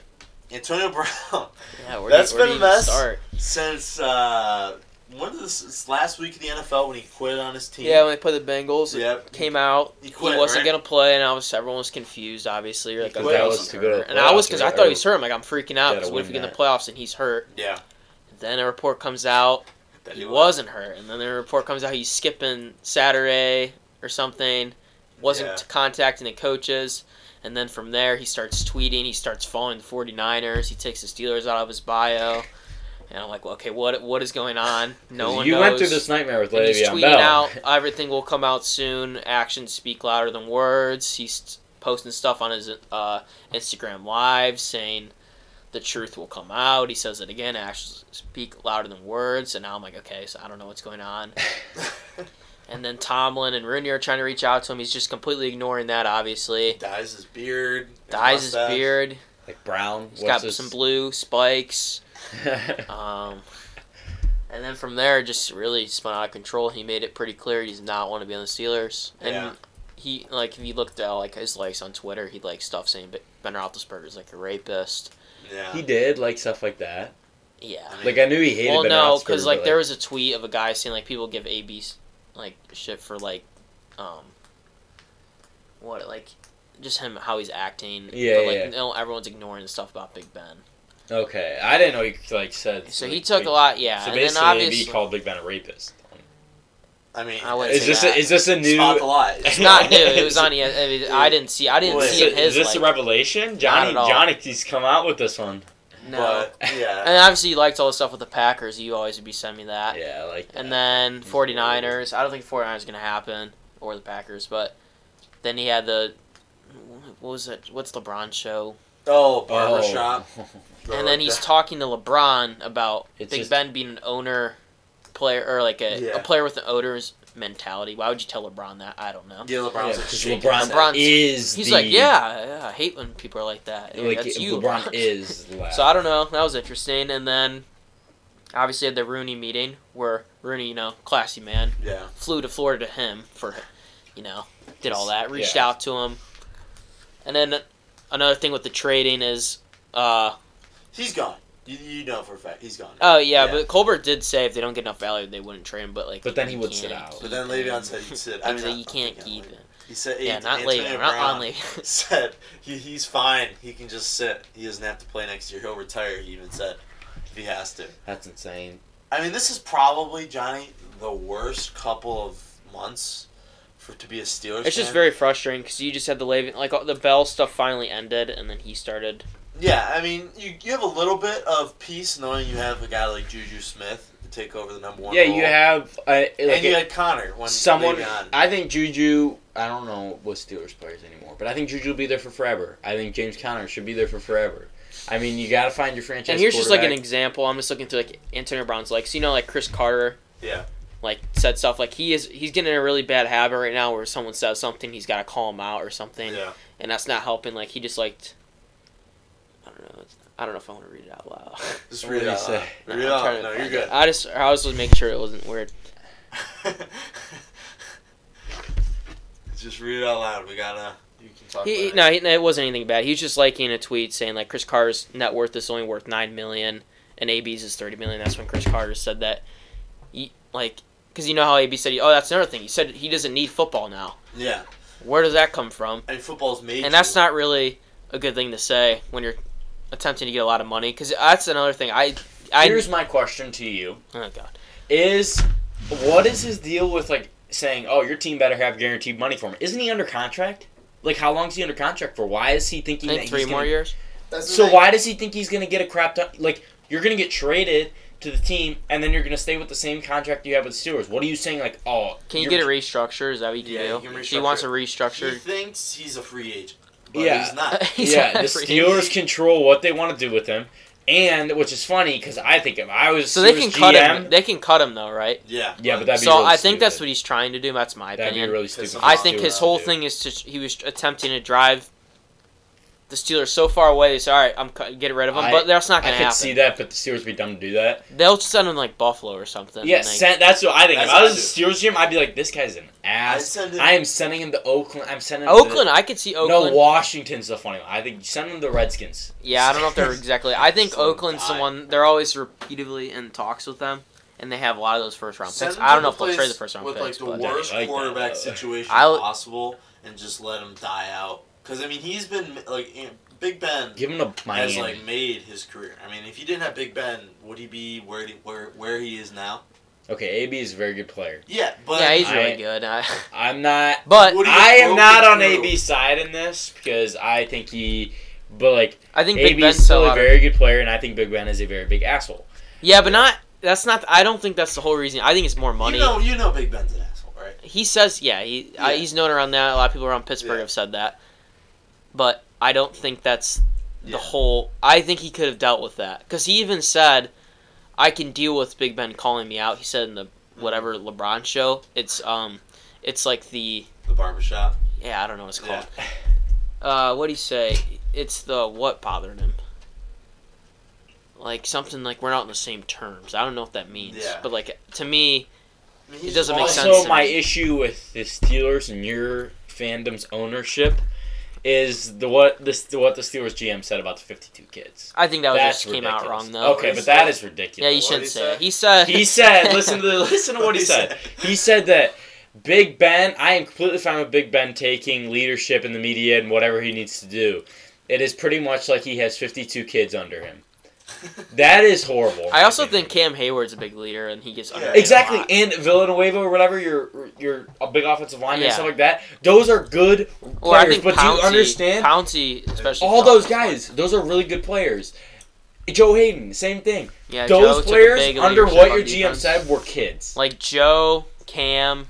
Antonio Brown, Yeah, where That's do where been do a you even mess. start? since uh, when did this, this last week of the NFL when he quit on his team. Yeah, when they played the Bengals, it Yep. came out. He He, wasn't right? gonna play, and I was everyone was confused. Obviously, like quit. okay, That was to go to hurt. and I was because I thought he was hurt. I'm like I'm freaking out because what if win we get in the playoffs and he's hurt? Yeah. Then a report comes out That he wasn't hurt, and then the report comes out he's skipping Saturday or something. Wasn't Yeah. contacting the coaches. And then from there, he starts tweeting. He starts following the 49ers. He takes the Steelers out of his bio. And I'm like, well, okay, what what is going on? No one you knows. went through this nightmare with And he's tweeting Bell. out everything will come out soon. Actions speak louder than words. He's posting stuff on his uh, Instagram live saying the truth will come out. He says it again. Actions speak louder than words. And now I'm like, okay, so I don't know what's going on. And then Tomlin and Rooney are trying to reach out to him. He's just completely ignoring that. Obviously, dyes his beard. dyes his beard. like brown. He's got some blue spikes. Um, and then from there, just really spun out of control. He made it pretty clear he does not want to be on the Steelers. And Yeah. he like if you looked at like his likes on Twitter, he like stuff saying "But Ben Roethlisberger's like a rapist. Yeah. he did like stuff like that. Yeah. Like I knew he hated. Well, Ben no, because but, like there was a tweet of a guy saying like people give AB's like shit for like, um, what like, just him how he's acting. Yeah, but, like, yeah. No, everyone's ignoring the stuff about Big Ben. Okay, I didn't know he like said. So like, he took big- a lot. Yeah, So and then basically, obviously he called Big Ben a rapist. I mean, I wouldn't Is say this that. a, is this a new? spot the lie. it's not new. It was on. I, mean, I didn't see. I didn't Wait, see it in is this like. a revelation? Johnny at all. Johnny's come out with this one. No. But yeah. and obviously, you liked all the stuff with the Packers. You always would be sending me that. Yeah, like. And then He's 49ers. I don't think 49ers is going to happen. Or the Packers. But then he had the. What was it? What's LeBron's show? oh, Oh. barbershop. And then he's talking to LeBron about It's Big just- Ben being an owner player or like a, Yeah. a player with an owner's mentality. Why would you tell LeBron that? I don't know. Yeah, LeBron's Yeah, like 'cause shaking LeBron. LeBron's- is. He's the- like, yeah, yeah, I hate when people are like that. Yeah, Like that's you. LeBron LeBron. is. Loud. So I don't know. That was interesting. And then obviously had the Rooney meeting where Rooney, you know, classy man, Yeah. flew to Florida to him for, you know, did all that, reached Yeah. out to him. And then another thing with the trading is, uh, He's gone. You, you know for a fact he's gone. oh yeah, but Colbert did say if they don't get enough value, they wouldn't trade him. But like, But then he you would sit out. But then him. Le'Veon said he'd sit. I mean, said you can't keep him. He said, Yeah, not Antonio Le'Veon, not Brown on Le'Veon. said he, he's fine. He can just sit. He doesn't have to play next year. He'll retire. He even said if he has to. That's insane. I mean, this is probably Johnny the worst couple of months for to be a Steelers. It's just very frustrating because you just had the Le'Veon, like all- the Bell stuff finally ended, and then he started. Yeah, I mean, you you have a little bit of peace knowing you have a guy like Juju Smith to take over the number one. Yeah, role. you have uh, like and you a- had Conner when someone. I think Juju. I don't know what Steelers players anymore, but I think Juju will be there for forever. I think James Conner should be there for forever. I mean, you got to find your franchise. And here's just like an example. I'm just looking through like Antonio Brown's likes. You know, like Cris Carter, Yeah, like said stuff like he is he's getting in a really bad habit right now where someone says something he's got to call him out or something, yeah. and that's not helping. Like he just liked. I don't know. it's- I don't know if I want to read it out loud. Just read it out. say? loud. No, Read it I'm out. to No, you're good. I just I was just making sure it wasn't weird. just read it out loud. We gotta. You can talk. He, about no, it. he, no, it wasn't anything bad. He was just liking a tweet saying like Cris Carter's net worth is only worth nine million, and AB's is thirty million. That's when Cris Carter said that, he, like, because you know how AB said, oh, that's another thing. He said he doesn't need football now. Yeah, Where does that come from? and football's made. And that's not really a good thing to say when you're attempting to get a lot of money. Because that's another thing. I, I, Here's my question to you: oh god, Is what is his deal with like saying, "Oh, your team better have guaranteed money for him"? Isn't he under contract? Like, how long is he under contract for? Why is he I thinking think that three he's more gonna, years. That's So why does he think he's gonna get a crap ton? Like, you're gonna get traded to the team, and then you're gonna stay with the same contract you have with the Steelers. What are you saying? Like, oh, Can you get a restructure? Is that what you can Yeah, do? He wants a restructure. He thinks he's a free agent. But Yeah. he's not. He's yeah, not the free. Steelers control what they want to do with him, and which is funny because I think if I was So they Steelers can cut him. They can cut him though, right? Yeah. Yeah, but that'd be So really I think that's what he's trying to do. That's my that'd be opinion. really stupid. I think his uh, whole thing is to he was attempting to drive the Steelers so far away. They say, "All right, I'm cu- getting rid of them. I- but that's not going to happen. I could see that, but the Steelers would be dumb to do that. They'll send him like Buffalo or something. Yeah, like- send, that's what I think. That's if I what was I a Steelers GM, I'd be like, this guy's an ass. send. I am sending him to Oakland. I'm sending him Oakland, To I could see Oakland. no, Washington's the funny one. I think send him to the Redskins. yeah, I don't know if they're exactly. I think So Oakland's the die. one. They're always repeatedly in talks with them, and they have a lot of those first round picks. I don't know if they'll trade the first round with picks, like the I worst like quarterback though. situation I'll- possible, and just let him die out. Because I mean, he's been like you know, Big Ben Give him to has like made his career. I mean, if he didn't have Big Ben, would he be where he, where where he is now? okay, AB is a very good player. Yeah, but yeah, he's I- really good. I, I'm not. but I am not on through. AB's side in this because I think he, but like I think AB is still still a very good player, and I think Big Ben is a very big asshole. Yeah, but not. That's not. I don't think that's the whole reason. I think it's more money. you know you know Big Ben's an asshole, right? He says, yeah, he uh, Yeah. he's known around that. A lot of people around Pittsburgh Yeah. have said that, but I don't think that's Yeah. the whole. I think he could have dealt with that because he even said, "I can deal with Big Ben calling me out." He said in the whatever LeBron show. It's um, it's like the The barbershop. yeah I don't know what it's called. Yeah. Uh, what do you say? It's the what bothered him. Like something like we're not on the same terms. I don't know what that means. Yeah. But like to me, I It doesn't make sense Also, my me. issue with the Steelers and your fandom's ownership is the what the what the Steelers GM said about the 52 kids. I think that was That's just came out wrong though. Okay, but that is ridiculous. Yeah, ridiculous. you shouldn't say. He said. He said, listen to the, listen to what What he he said. said? He said that Big Ben, I am completely fine with Big Ben taking leadership in the media and whatever he needs to do. It is pretty much like he has 52 kids under him. That is horrible. I also think Cam Heyward's a big leader, and he gets Yeah. underrated a Exactly, lot. and Villanueva or whatever, you're you're a big offensive lineman and Yeah. stuff like that. Those are good Or I players, think but Pouncey, do you understand? Pouncey, especially All those offensive line. guys, those are really good players. Joe Haden, same thing. Yeah, Joe those took a players, big under what on your GM said, were kids. like Joe, Cam.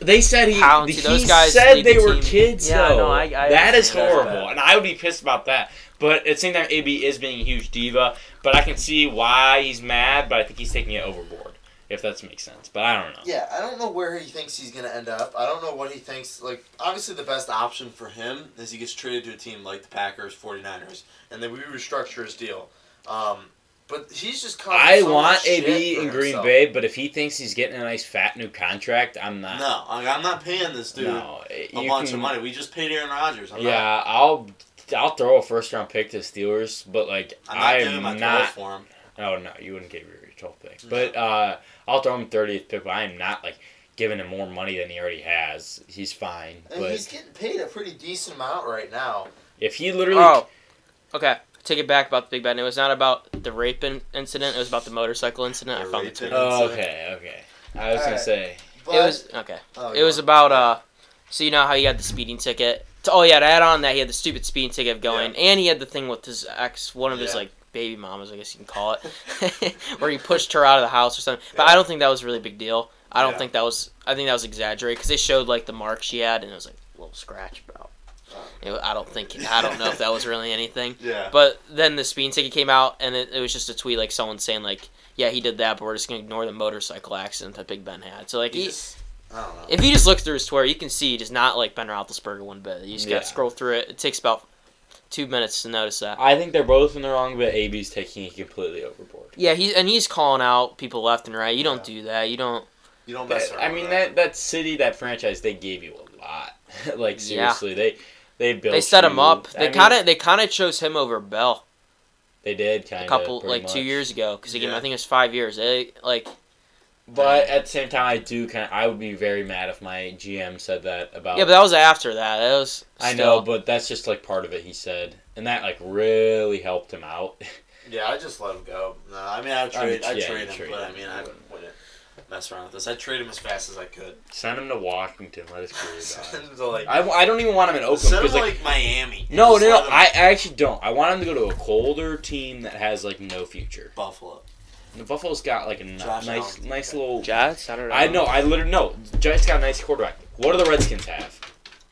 They said he, Pouncey, he those guys said they the were team. kids. Yeah, though. no, I- I that is horrible, that. and I would be pissed about that. But at the same time, AB is being a huge diva. But I can see why he's mad. But I think he's taking it overboard. If that makes sense, but I don't know. Yeah, I don't know where he thinks he's gonna end up. I don't know what he thinks. Like, obviously, the best option for him is he gets traded to a team like the Packers, 49ers, and then we restructure his deal. Um, but he's just I so want AB in Green himself. Bay, but if he thinks he's getting a nice fat new contract, I'm not. No, I'm not paying this dude no, a bunch can- of money. We just paid Aaron Rodgers. I'm yeah, I'll I'll throw a first round pick to the Steelers, but like I'm not I giving am my 12 not. for him. Oh no, you wouldn't give me your 12th pick, No. but uh, I'll throw him 30th pick. But I am not like giving him more money than he already has. He's fine, And but he's getting paid a pretty decent amount right now. if he literally Oh, okay. Take it back about the Big Ben. It was not about the rape in- incident. It was about the motorcycle incident. The I found the rape tweet. Oh, okay, okay. I was gonna Alright. say But, it was okay. oh, It was on. about uh. So you know how you had the speeding ticket. Oh yeah, to add on that he had the stupid speeding ticket going, and he had the thing with his ex, one of his like baby mamas, I guess you can call it, where he pushed her out of the house or something. But I don't think that was a really big deal. I don't Yeah. think that was. I think that was exaggerated because they showed like the mark she had, and it was like a little scratch about. I don't think. I don't know if that was really anything. Yeah. But then the speeding ticket came out, and it, it was just a tweet like someone saying like, "Yeah, he did that, but we're just gonna ignore the motorcycle accident that Big Ben had." So like, He he, just- I don't know. If you just look through his Twitter, you can see he does not like Ben Roethlisberger one bit. You just Yeah. gotta scroll through it. It takes about two minutes to notice that. I think they're both in the wrong, but AB's taking it completely overboard. Yeah, he and he's calling out people left and right. You don't Yeah. do that. You don't. you don't mess But, around I mean with that that city, that franchise, they gave you a lot. like Yeah. seriously, they they built. They set him up. They kind of they kind of chose him over Bell They did kind of a couple like two years ago because he gave him, Yeah. I think it was five years. They like But at the same time, I do kind. Of, I would be very mad if my GM said that about. yeah, but that was after that. It was. I know, but that's just like part of it. He said, and that like really helped him out. Yeah, I just let him go. No, I mean I trade, I I mean, yeah, trade you him, trade but I mean I wouldn't mess around with this. I trade him as fast as I could. Send him to Washington. Let his career Send die. him to like, I, I don't even want him in Oakland send him because to like like Miami. no no no him- I, I actually don't. I want him to go to a colder team that has like no future. Buffalo. The Buffalo's got like a Josh nice Allen. nice little. Jets. I don't know. I know. I literally know. Giants got a nice quarterback. What do the Redskins have?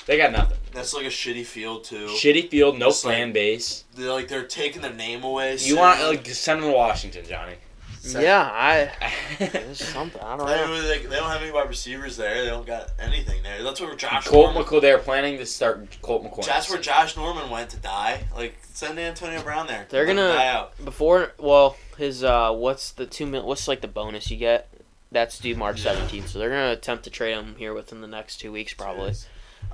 They got nothing. That's like a shitty field too. Shitty field, no Just like- fan base. They're like they're taking their name away. You soon. want like send them to Washington, Johnny? Yeah, I. Something. I don't know. they, they don't have any wide receivers there. They don't got anything there. That's where Josh Colt Norman. McCoy. They're planning to start Colt McCoy. That's where Josh Norman went to die. Like send Antonio Brown there. They're Let gonna- die out. Before, well, his uh, what's the two mil? What's like the bonus you get? That's due March Yeah. seventeenth. So they're gonna attempt to trade him here within the next two weeks, probably.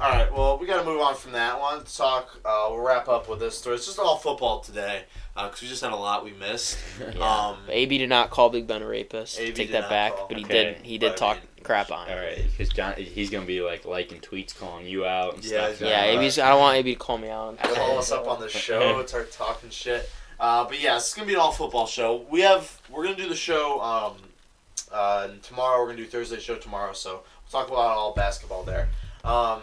All right. Well, we got to move on from that one. Talk. Uh, we'll wrap up with this story. It's just all football today because we just had a lot we missed. Yeah. Um, AB did not call Big Ben a rapist. AB Take that back, call. but he Okay. did. He did But I talk mean- crap on All right, because John, he's gonna be like liking tweets, calling you out and Yeah, stuff. Yeah, Uh, AB's. I don't want AB to call me out. call us up on the show. Start talking shit. Uh, but yeah, it's gonna be an all football show. We have we're gonna do the show um, uh, tomorrow. We're gonna do Thursday show tomorrow. So we'll talk about all basketball there. Um,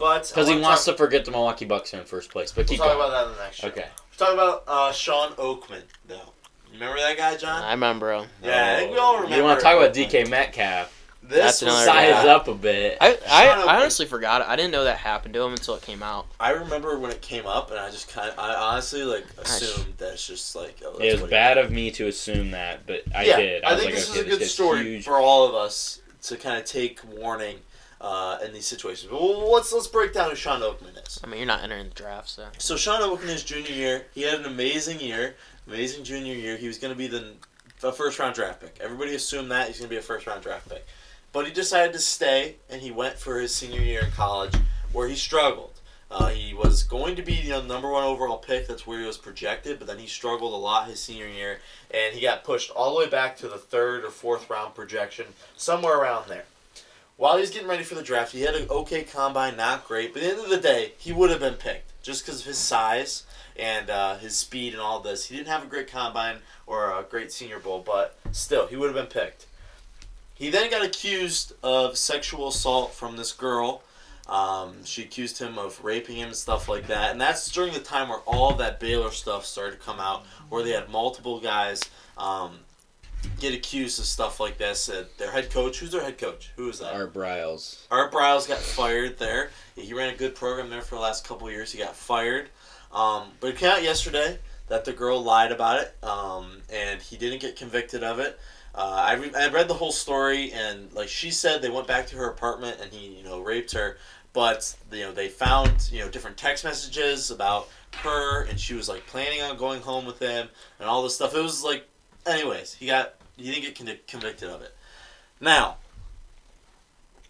but Because he wanna wants talk, to forget the Milwaukee Bucks are in first place. But We'll keep talk going. about that in the next show. Okay. We'll talk about uh, Shawn Oakman though. Remember that guy, John? I remember him. Yeah, I think we all remember. You want to talk about DK Metcalf? This That's another Size guy. up a bit. I, I, I honestly forgot. I didn't know that happened to him until it came out. I remember when it came up, and I just kind of, I honestly like assumed that's just like. Oh, that's it was bad of me to assume that, but I yeah, did. I, I was think like, this okay, is a good story huge. for all of us to kind of take warning uh, in these situations. Well, let's let's break down who Shawn Oakman is. I mean, you're not entering the draft, so. So Shawn Oakman, his junior year, he had an amazing year, amazing junior year. He was going to be the a first round draft pick. Everybody assumed that he's going to be a first round draft pick, but he decided to stay and he went for his senior year in college, where he struggled. Uh, he was going to be you know number one overall pick. That's where he was projected, but then he struggled a lot his senior year, and he got pushed all the way back to the third or fourth round projection, somewhere around there. While he was getting ready for the draft, he had an okay combine, not great, but at the end of the day, he would have been picked just because of his size and uh, his speed and all this. He didn't have a great combine or a great Senior Bowl, but still, he would have been picked. He then got accused of sexual assault from this girl. Um, she accused him of raping him and stuff like that. And that's during the time where all that Baylor stuff started to come out, where they had multiple guys um, get accused of stuff like this. Uh, their head coach, who's their head coach? Who is that? Art Briles. Art Briles got fired there. He ran a good program there for the last couple of years. He got fired. Um, but it came out yesterday that the girl lied about it, um, and he didn't get convicted of it. Uh, I, re- I read the whole story, and like she said, they went back to her apartment and he, you know, raped her. But you know, they found you know different text messages about her, and she was like planning on going home with him and all this stuff. It was like, anyways, he got he didn't get convicted of it. Now,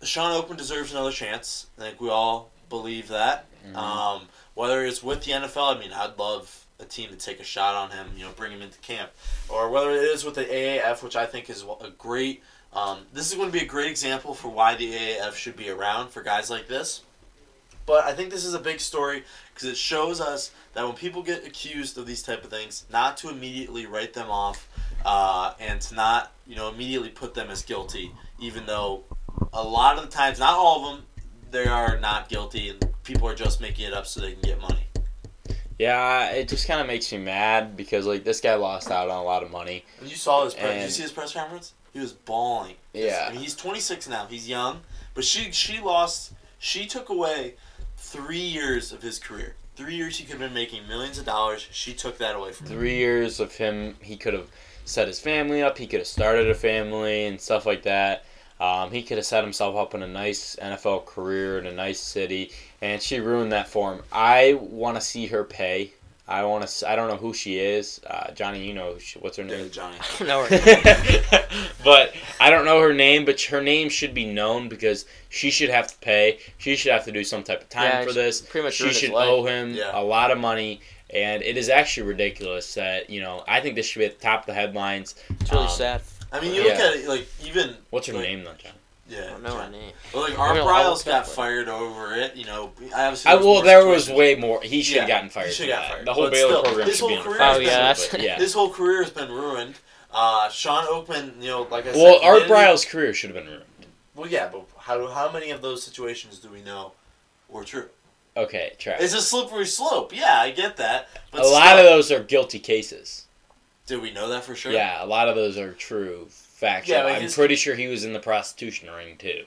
Shawn Oakman deserves another chance. I think we all believe that. Mhm. Um, whether it's with the NFL, I mean, I'd love a team to take a shot on him, you know, bring him into camp, or whether it is with the AAF, which I think is a great. Um, this is going to be a great example for why the AAF should be around for guys like this. But I think this is a big story because it shows us that when people get accused of these type of things, not to immediately write them off, uh, and to not you know immediately put them as guilty, even though a lot of the times, not all of them, they are not guilty, and people are just making it up so they can get money. Yeah, it just kind of makes me mad because like this guy lost out on a lot of money. And you saw his. Pre- did you see his press conference? He was bawling. Yeah. I mean, he's 26 now. He's young, but she she lost. She took away three years of his career. Three years he could have been making millions of dollars. She took that away from him. Three years of him, he could have set his family up. He could have started a family and stuff like that. Um, he could have set himself up in a nice NFL career in a nice city, and she ruined that for him. I want to see her pay. I want to. I don't know who she is. Uh, Johnny, you know who she, what's her Yeah, name? Johnny. no, but I don't know her name, but her name should be known because she should have to pay. She should have to do some type of time Yeah, for this. pretty much she ruined his should owe him Yeah. a lot of money, and it is actually ridiculous that you know. I think this should be at the top of the headlines. it's really Um, sad. I mean, you look Yeah. at it like even. What's her like, name though, John? I Yeah. don't know her Johnny. name. Well, like We're Art gonna Briles got up for it. fired over it. You know, I obviously. I, well, more there was way more. He should Yeah, have gotten he fired. should have got that. fired. The whole But Baylor still, program his should be whole on fire. Oh, yeah, that's- yeah. His whole career has been ruined. Uh, Shawn Oakman, you know, like I said. Well, Art didn't- Briles' career should have been ruined. Well, yeah, but how how many of those situations do we know were true? Okay, trash. It's a slippery slope. Yeah, I get that. But a lot still- of those are guilty cases. Do we know that for sure? Yeah, a lot of those are true, factual. Yeah, I'm his- pretty sure he was in the prostitution ring too.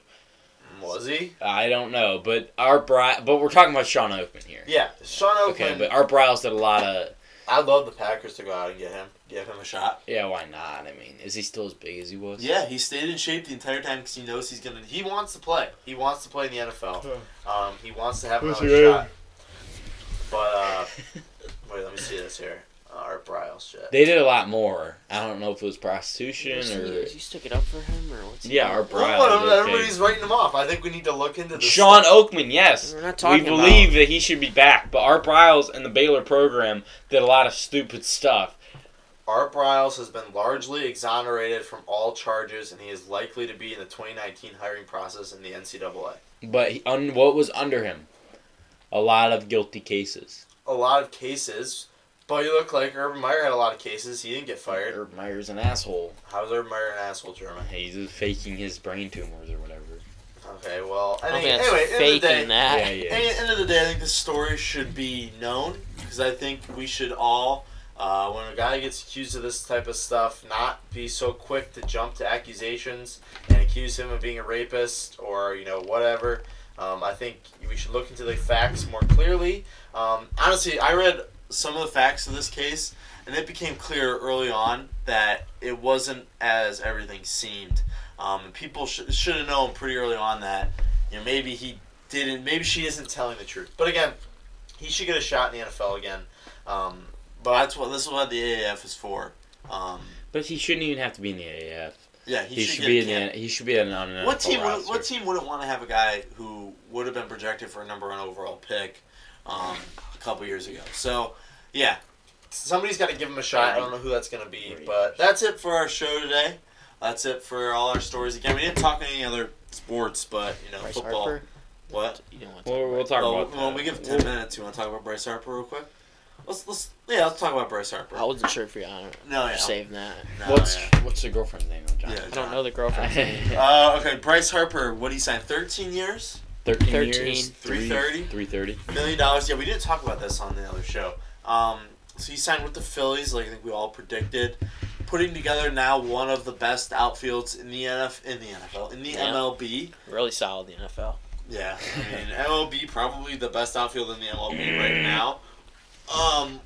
Was he? I don't know, but Art Bry- but we're talking about Shawn Oakman here. Yeah, Shawn Oakman. Okay, but Art Briles did a lot of. I'd love the Packers to go out and get him, give him a shot. Yeah, why not? I mean, is he still as big as he was? Yeah, he stayed in shape the entire time because he knows he's gonna. He wants to play. He wants to play in the NFL. Um, he wants to have What's another your shot. But uh, wait, let me see this here. Art Briles shit. They did a lot more. I don't know if it was prostitution Is he- or. is he sticking up for him or what's Yeah, doing? Art Well, Briles. whatever, everybody's writing him off. I think we need to look into this. Shawn stuff. Oakman, yes. We're not We believe about. that he should be back, but Art Briles and the Baylor program did a lot of stupid stuff. Art Briles has been largely exonerated from all charges, and he is likely to be in the 2019 hiring process in the NCAA. But he, un, what was under him? A lot of guilty cases. A lot of cases, but you look like Urban Meyer had a lot of cases. He didn't get fired. Urban Meyer's an asshole. How's Urban Meyer an asshole, German? He's just faking his brain tumors or whatever. Okay, well, I think that's anyway, end of the faking day, that. Yeah, yeah. At the end of the day, I think this story should be known because I think we should all Uh, when a guy gets accused of this type of stuff, not be so quick to jump to accusations and accuse him of being a rapist or you know whatever. Um, I think we should look into the facts more clearly. Um, honestly, I read some of the facts of this case, and it became clear early on that it wasn't as everything seemed. Um, people sh- should have known pretty early on that you know maybe he didn't, maybe she isn't telling the truth. But again, he should get a shot in the NFL again. Um, but that's what this is what the AAF is for. Um, But he shouldn't even have to be in the AAF. yeah, he, He, should, should be in the. He should be on an What NFL team? Would, what team wouldn't want to have a guy who would have been projected for a number one overall pick um, a couple years ago? So, yeah, somebody's got to give him a shot. I don't know who that's going to be, but that's it for our show today. That's it for all our stories. Again, we didn't talk any other sports, but you know, Bryce football. Harper. What? You don't want to We'll, we'll talk Well, about. well, that. we give ten minutes. You want to talk about Bryce Harper real quick? Let's let's yeah, let's talk about Bryce Harper. I wasn't sure if you're on it. No, yeah, Saving that. no, What's yeah. what's the girlfriend's name? John? Yeah. I don't know the girlfriend's name. Uh, okay, Bryce Harper. What did he sign? Thirteen years, Thirteen, 13. years. 330? Three thirty. million dollars. Yeah, we didn't talk about this on the other show. Um, so he signed with the Phillies, like I think we all predicted, putting together now one of the best outfields in the NF in the NFL in the Yeah. MLB. Really solid the NFL. Yeah, I mean MLB probably the best outfield in the MLB right now. Um,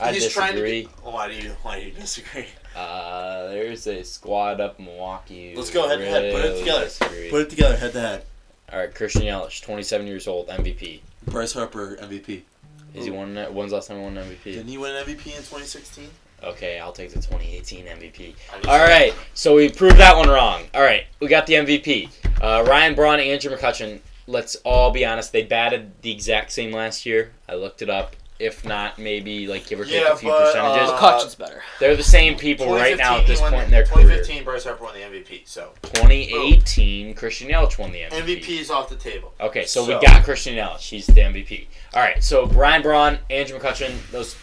I he's trying to. disagree. Get, why do you why do you disagree? Uh, there's a squad up in Milwaukee. Let's who go head to head. Put it together. disagree. Put it together, head to head. All right, Christian Yelich, 27 years old, MVP. Bryce Harper MVP. Is he won? that- When's the last time he won an MVP? Didn't he win an MVP in 2016? Okay, I'll take the 2018 MVP. All right, so we proved that one wrong. All right, we got the MVP. Uh, Ryan Braun, Andrew McCutchen. Let's all be honest. They batted the exact same last year. I looked it up. If not, maybe like give or take Yeah, a few but, percentages. uh, McCutchen's better. They're the same people right now at this point the- in their career. 2015, Bryce Harper won the MVP. So 2018, Christian Yelich won the MVP. MVP is off the table. Okay, so, So- we got Christian Yelich. He's the MVP. All right, so Brian Braun, Andrew McCutchen, those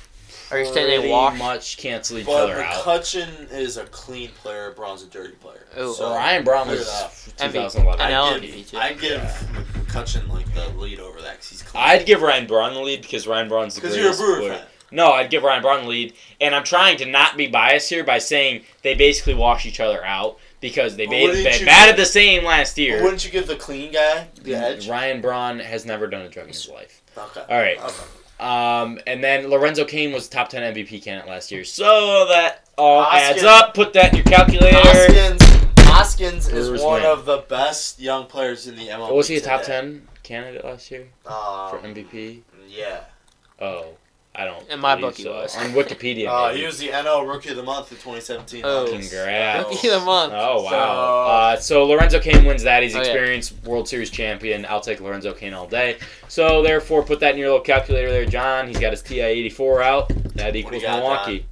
Are you saying they pretty walk? much cancel each But other out. McCutchen is a clean player. Braun's a dirty player. Ooh. so Ryan Braun clear was that. 2011. I know. I'd give, too. I'd give McCutchen like the lead over that because he's clean. I'd give Ryan Braun the lead because Ryan Braun's the because you're a greatest Brewer player. fan. No, I'd give Ryan Braun the lead, and I'm trying to not be biased here by saying they basically wash each other out because they, But made, wouldn't they you- batted the same last But year. wouldn't you give the clean guy the edge? Ryan Braun has never done a drug in his life. Okay. All right. Okay. Um, and then Lorenzo Cain was top 10 MVP candidate last year. So that all adds up. Put that in your calculator. Hoskins, Hoskins is Brewers one win. of the best young players in the MLB. was he a top today. 10 candidate last year Um, for MVP? Yeah. Oh, I don't. In my book he so. was. On Wikipedia. Uh, he was the NL Rookie of the Month in 2017. Oh. Congrats. Rookie of the month. Oh wow! So- uh, so Lorenzo Cain wins that. He's Oh, yeah. experienced World Series champion. I'll take Lorenzo Cain all day. So therefore, put that in your little calculator there, John. He's got his TI eighty four out. That do equals you got, Milwaukee.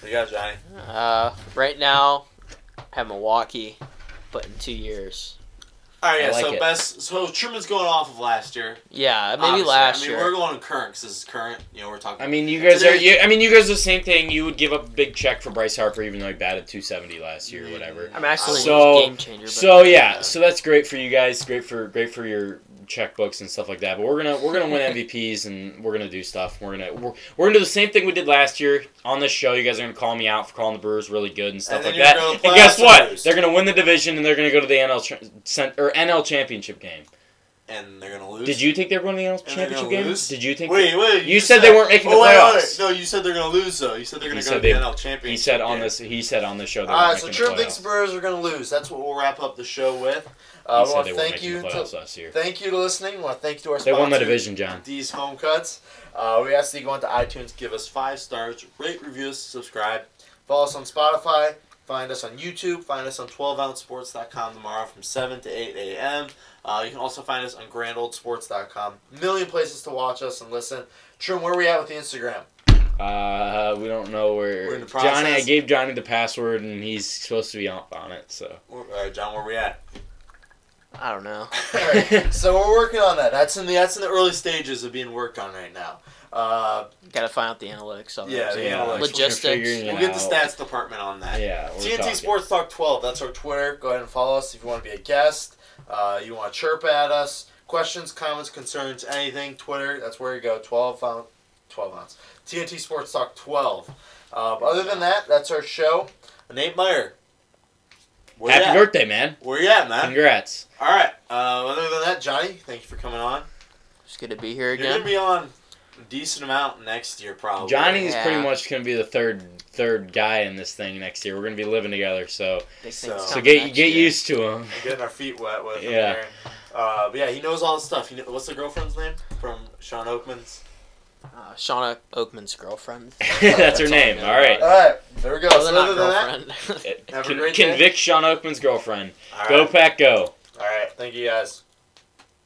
What you got, Johnny? Uh, right now, I have Milwaukee, but in two years. All right, yeah. like so it. best. So Truman's going off of last year. Yeah, maybe Obviously. last I mean, year. we're going current because this is current. You know, we're talking. I mean, you guys Today- are. You, I mean, you guys are the same thing. You would give up a big check for Bryce Harper, even though he batted two seventy last year, or mm-hmm. whatever. I'm actually So- a game changer. But So yeah, so that's great for you guys. Great for great for your checkbooks and stuff like that. But we're gonna we're gonna win MVPs and we're gonna do stuff. We're gonna we're, we're gonna do the same thing we did last year on this show. You guys are gonna call me out for calling the Brewers really good and stuff And like that. And guess what? lose. They're gonna win the division and they're gonna go to the NL cha- cent- or NL championship game. And they're gonna lose. Did you think they were going to the NL championship game? lose? Did you think? Wait, wait. You said they weren't making the oh, wait, playoffs. Wait, No, you said they're gonna lose though. You said they're gonna said go to they- the NL championship. he said on game. this. He said on the show. All so making Trim thinks playoffs. Brewers are gonna lose. That's what we'll wrap up the show with. Uh, we said want to thank you. the To, last year. thank you to listening. We want to thank you to our They sponsor. won the division, John. D's Home Cuts. Uh, we ask that you go into iTunes, give us five stars, rate, reviews, subscribe. Follow us on Spotify. Find us on YouTube. Find us on 12ouncesports.com tomorrow from 7 to 8 a.m. Uh, you can also find us on grandoldsports.com. Million places to watch us and listen. Trim, where are we at with the Instagram? Uh, we don't know where We're in the Johnny. I gave Johnny the password, and he's supposed to be on, on it. So All right, John, where are we at? I don't know. Alright, so we're working on that. That's in the that's in the early stages of being worked on right now. Uh, Got to find out the analytics of Yeah, it. the yeah, analytics. Logistics. figuring it we'll get the stats department on that. Yeah, we're TNT talking. Sports Talk 12. That's our Twitter. Go ahead and follow us if you want to be a guest. Uh, you want to chirp at us. Questions, comments, concerns, anything. Twitter. That's where you go. 12 ounce. 12 ounce. TNT Sports Talk 12. Uh, other than that, that's our show. Nate Meyer. Where Happy birthday, man. Where you at, man? Congrats. All right. Uh, other than that, Johnny, thank you for coming on. Just good to be here again. You're gonna again. be on a decent amount next year, probably. Johnny's Yeah. pretty much gonna be the third third guy in this thing next year. We're gonna be living together, so So- So so get get year. used to him. We're getting our feet wet with him Yeah. here. Uh, but yeah, he knows all the stuff. He kn- what's the girlfriend's name from Shawn Oakman's? Uh, Shauna Oakman's girlfriend. That's her name. All right. All right, there we go. Well, So other than that, girlfriend. Have a Con- convict Shawn Oakman's girlfriend. all Go right. Pack, go. All right, thank you guys.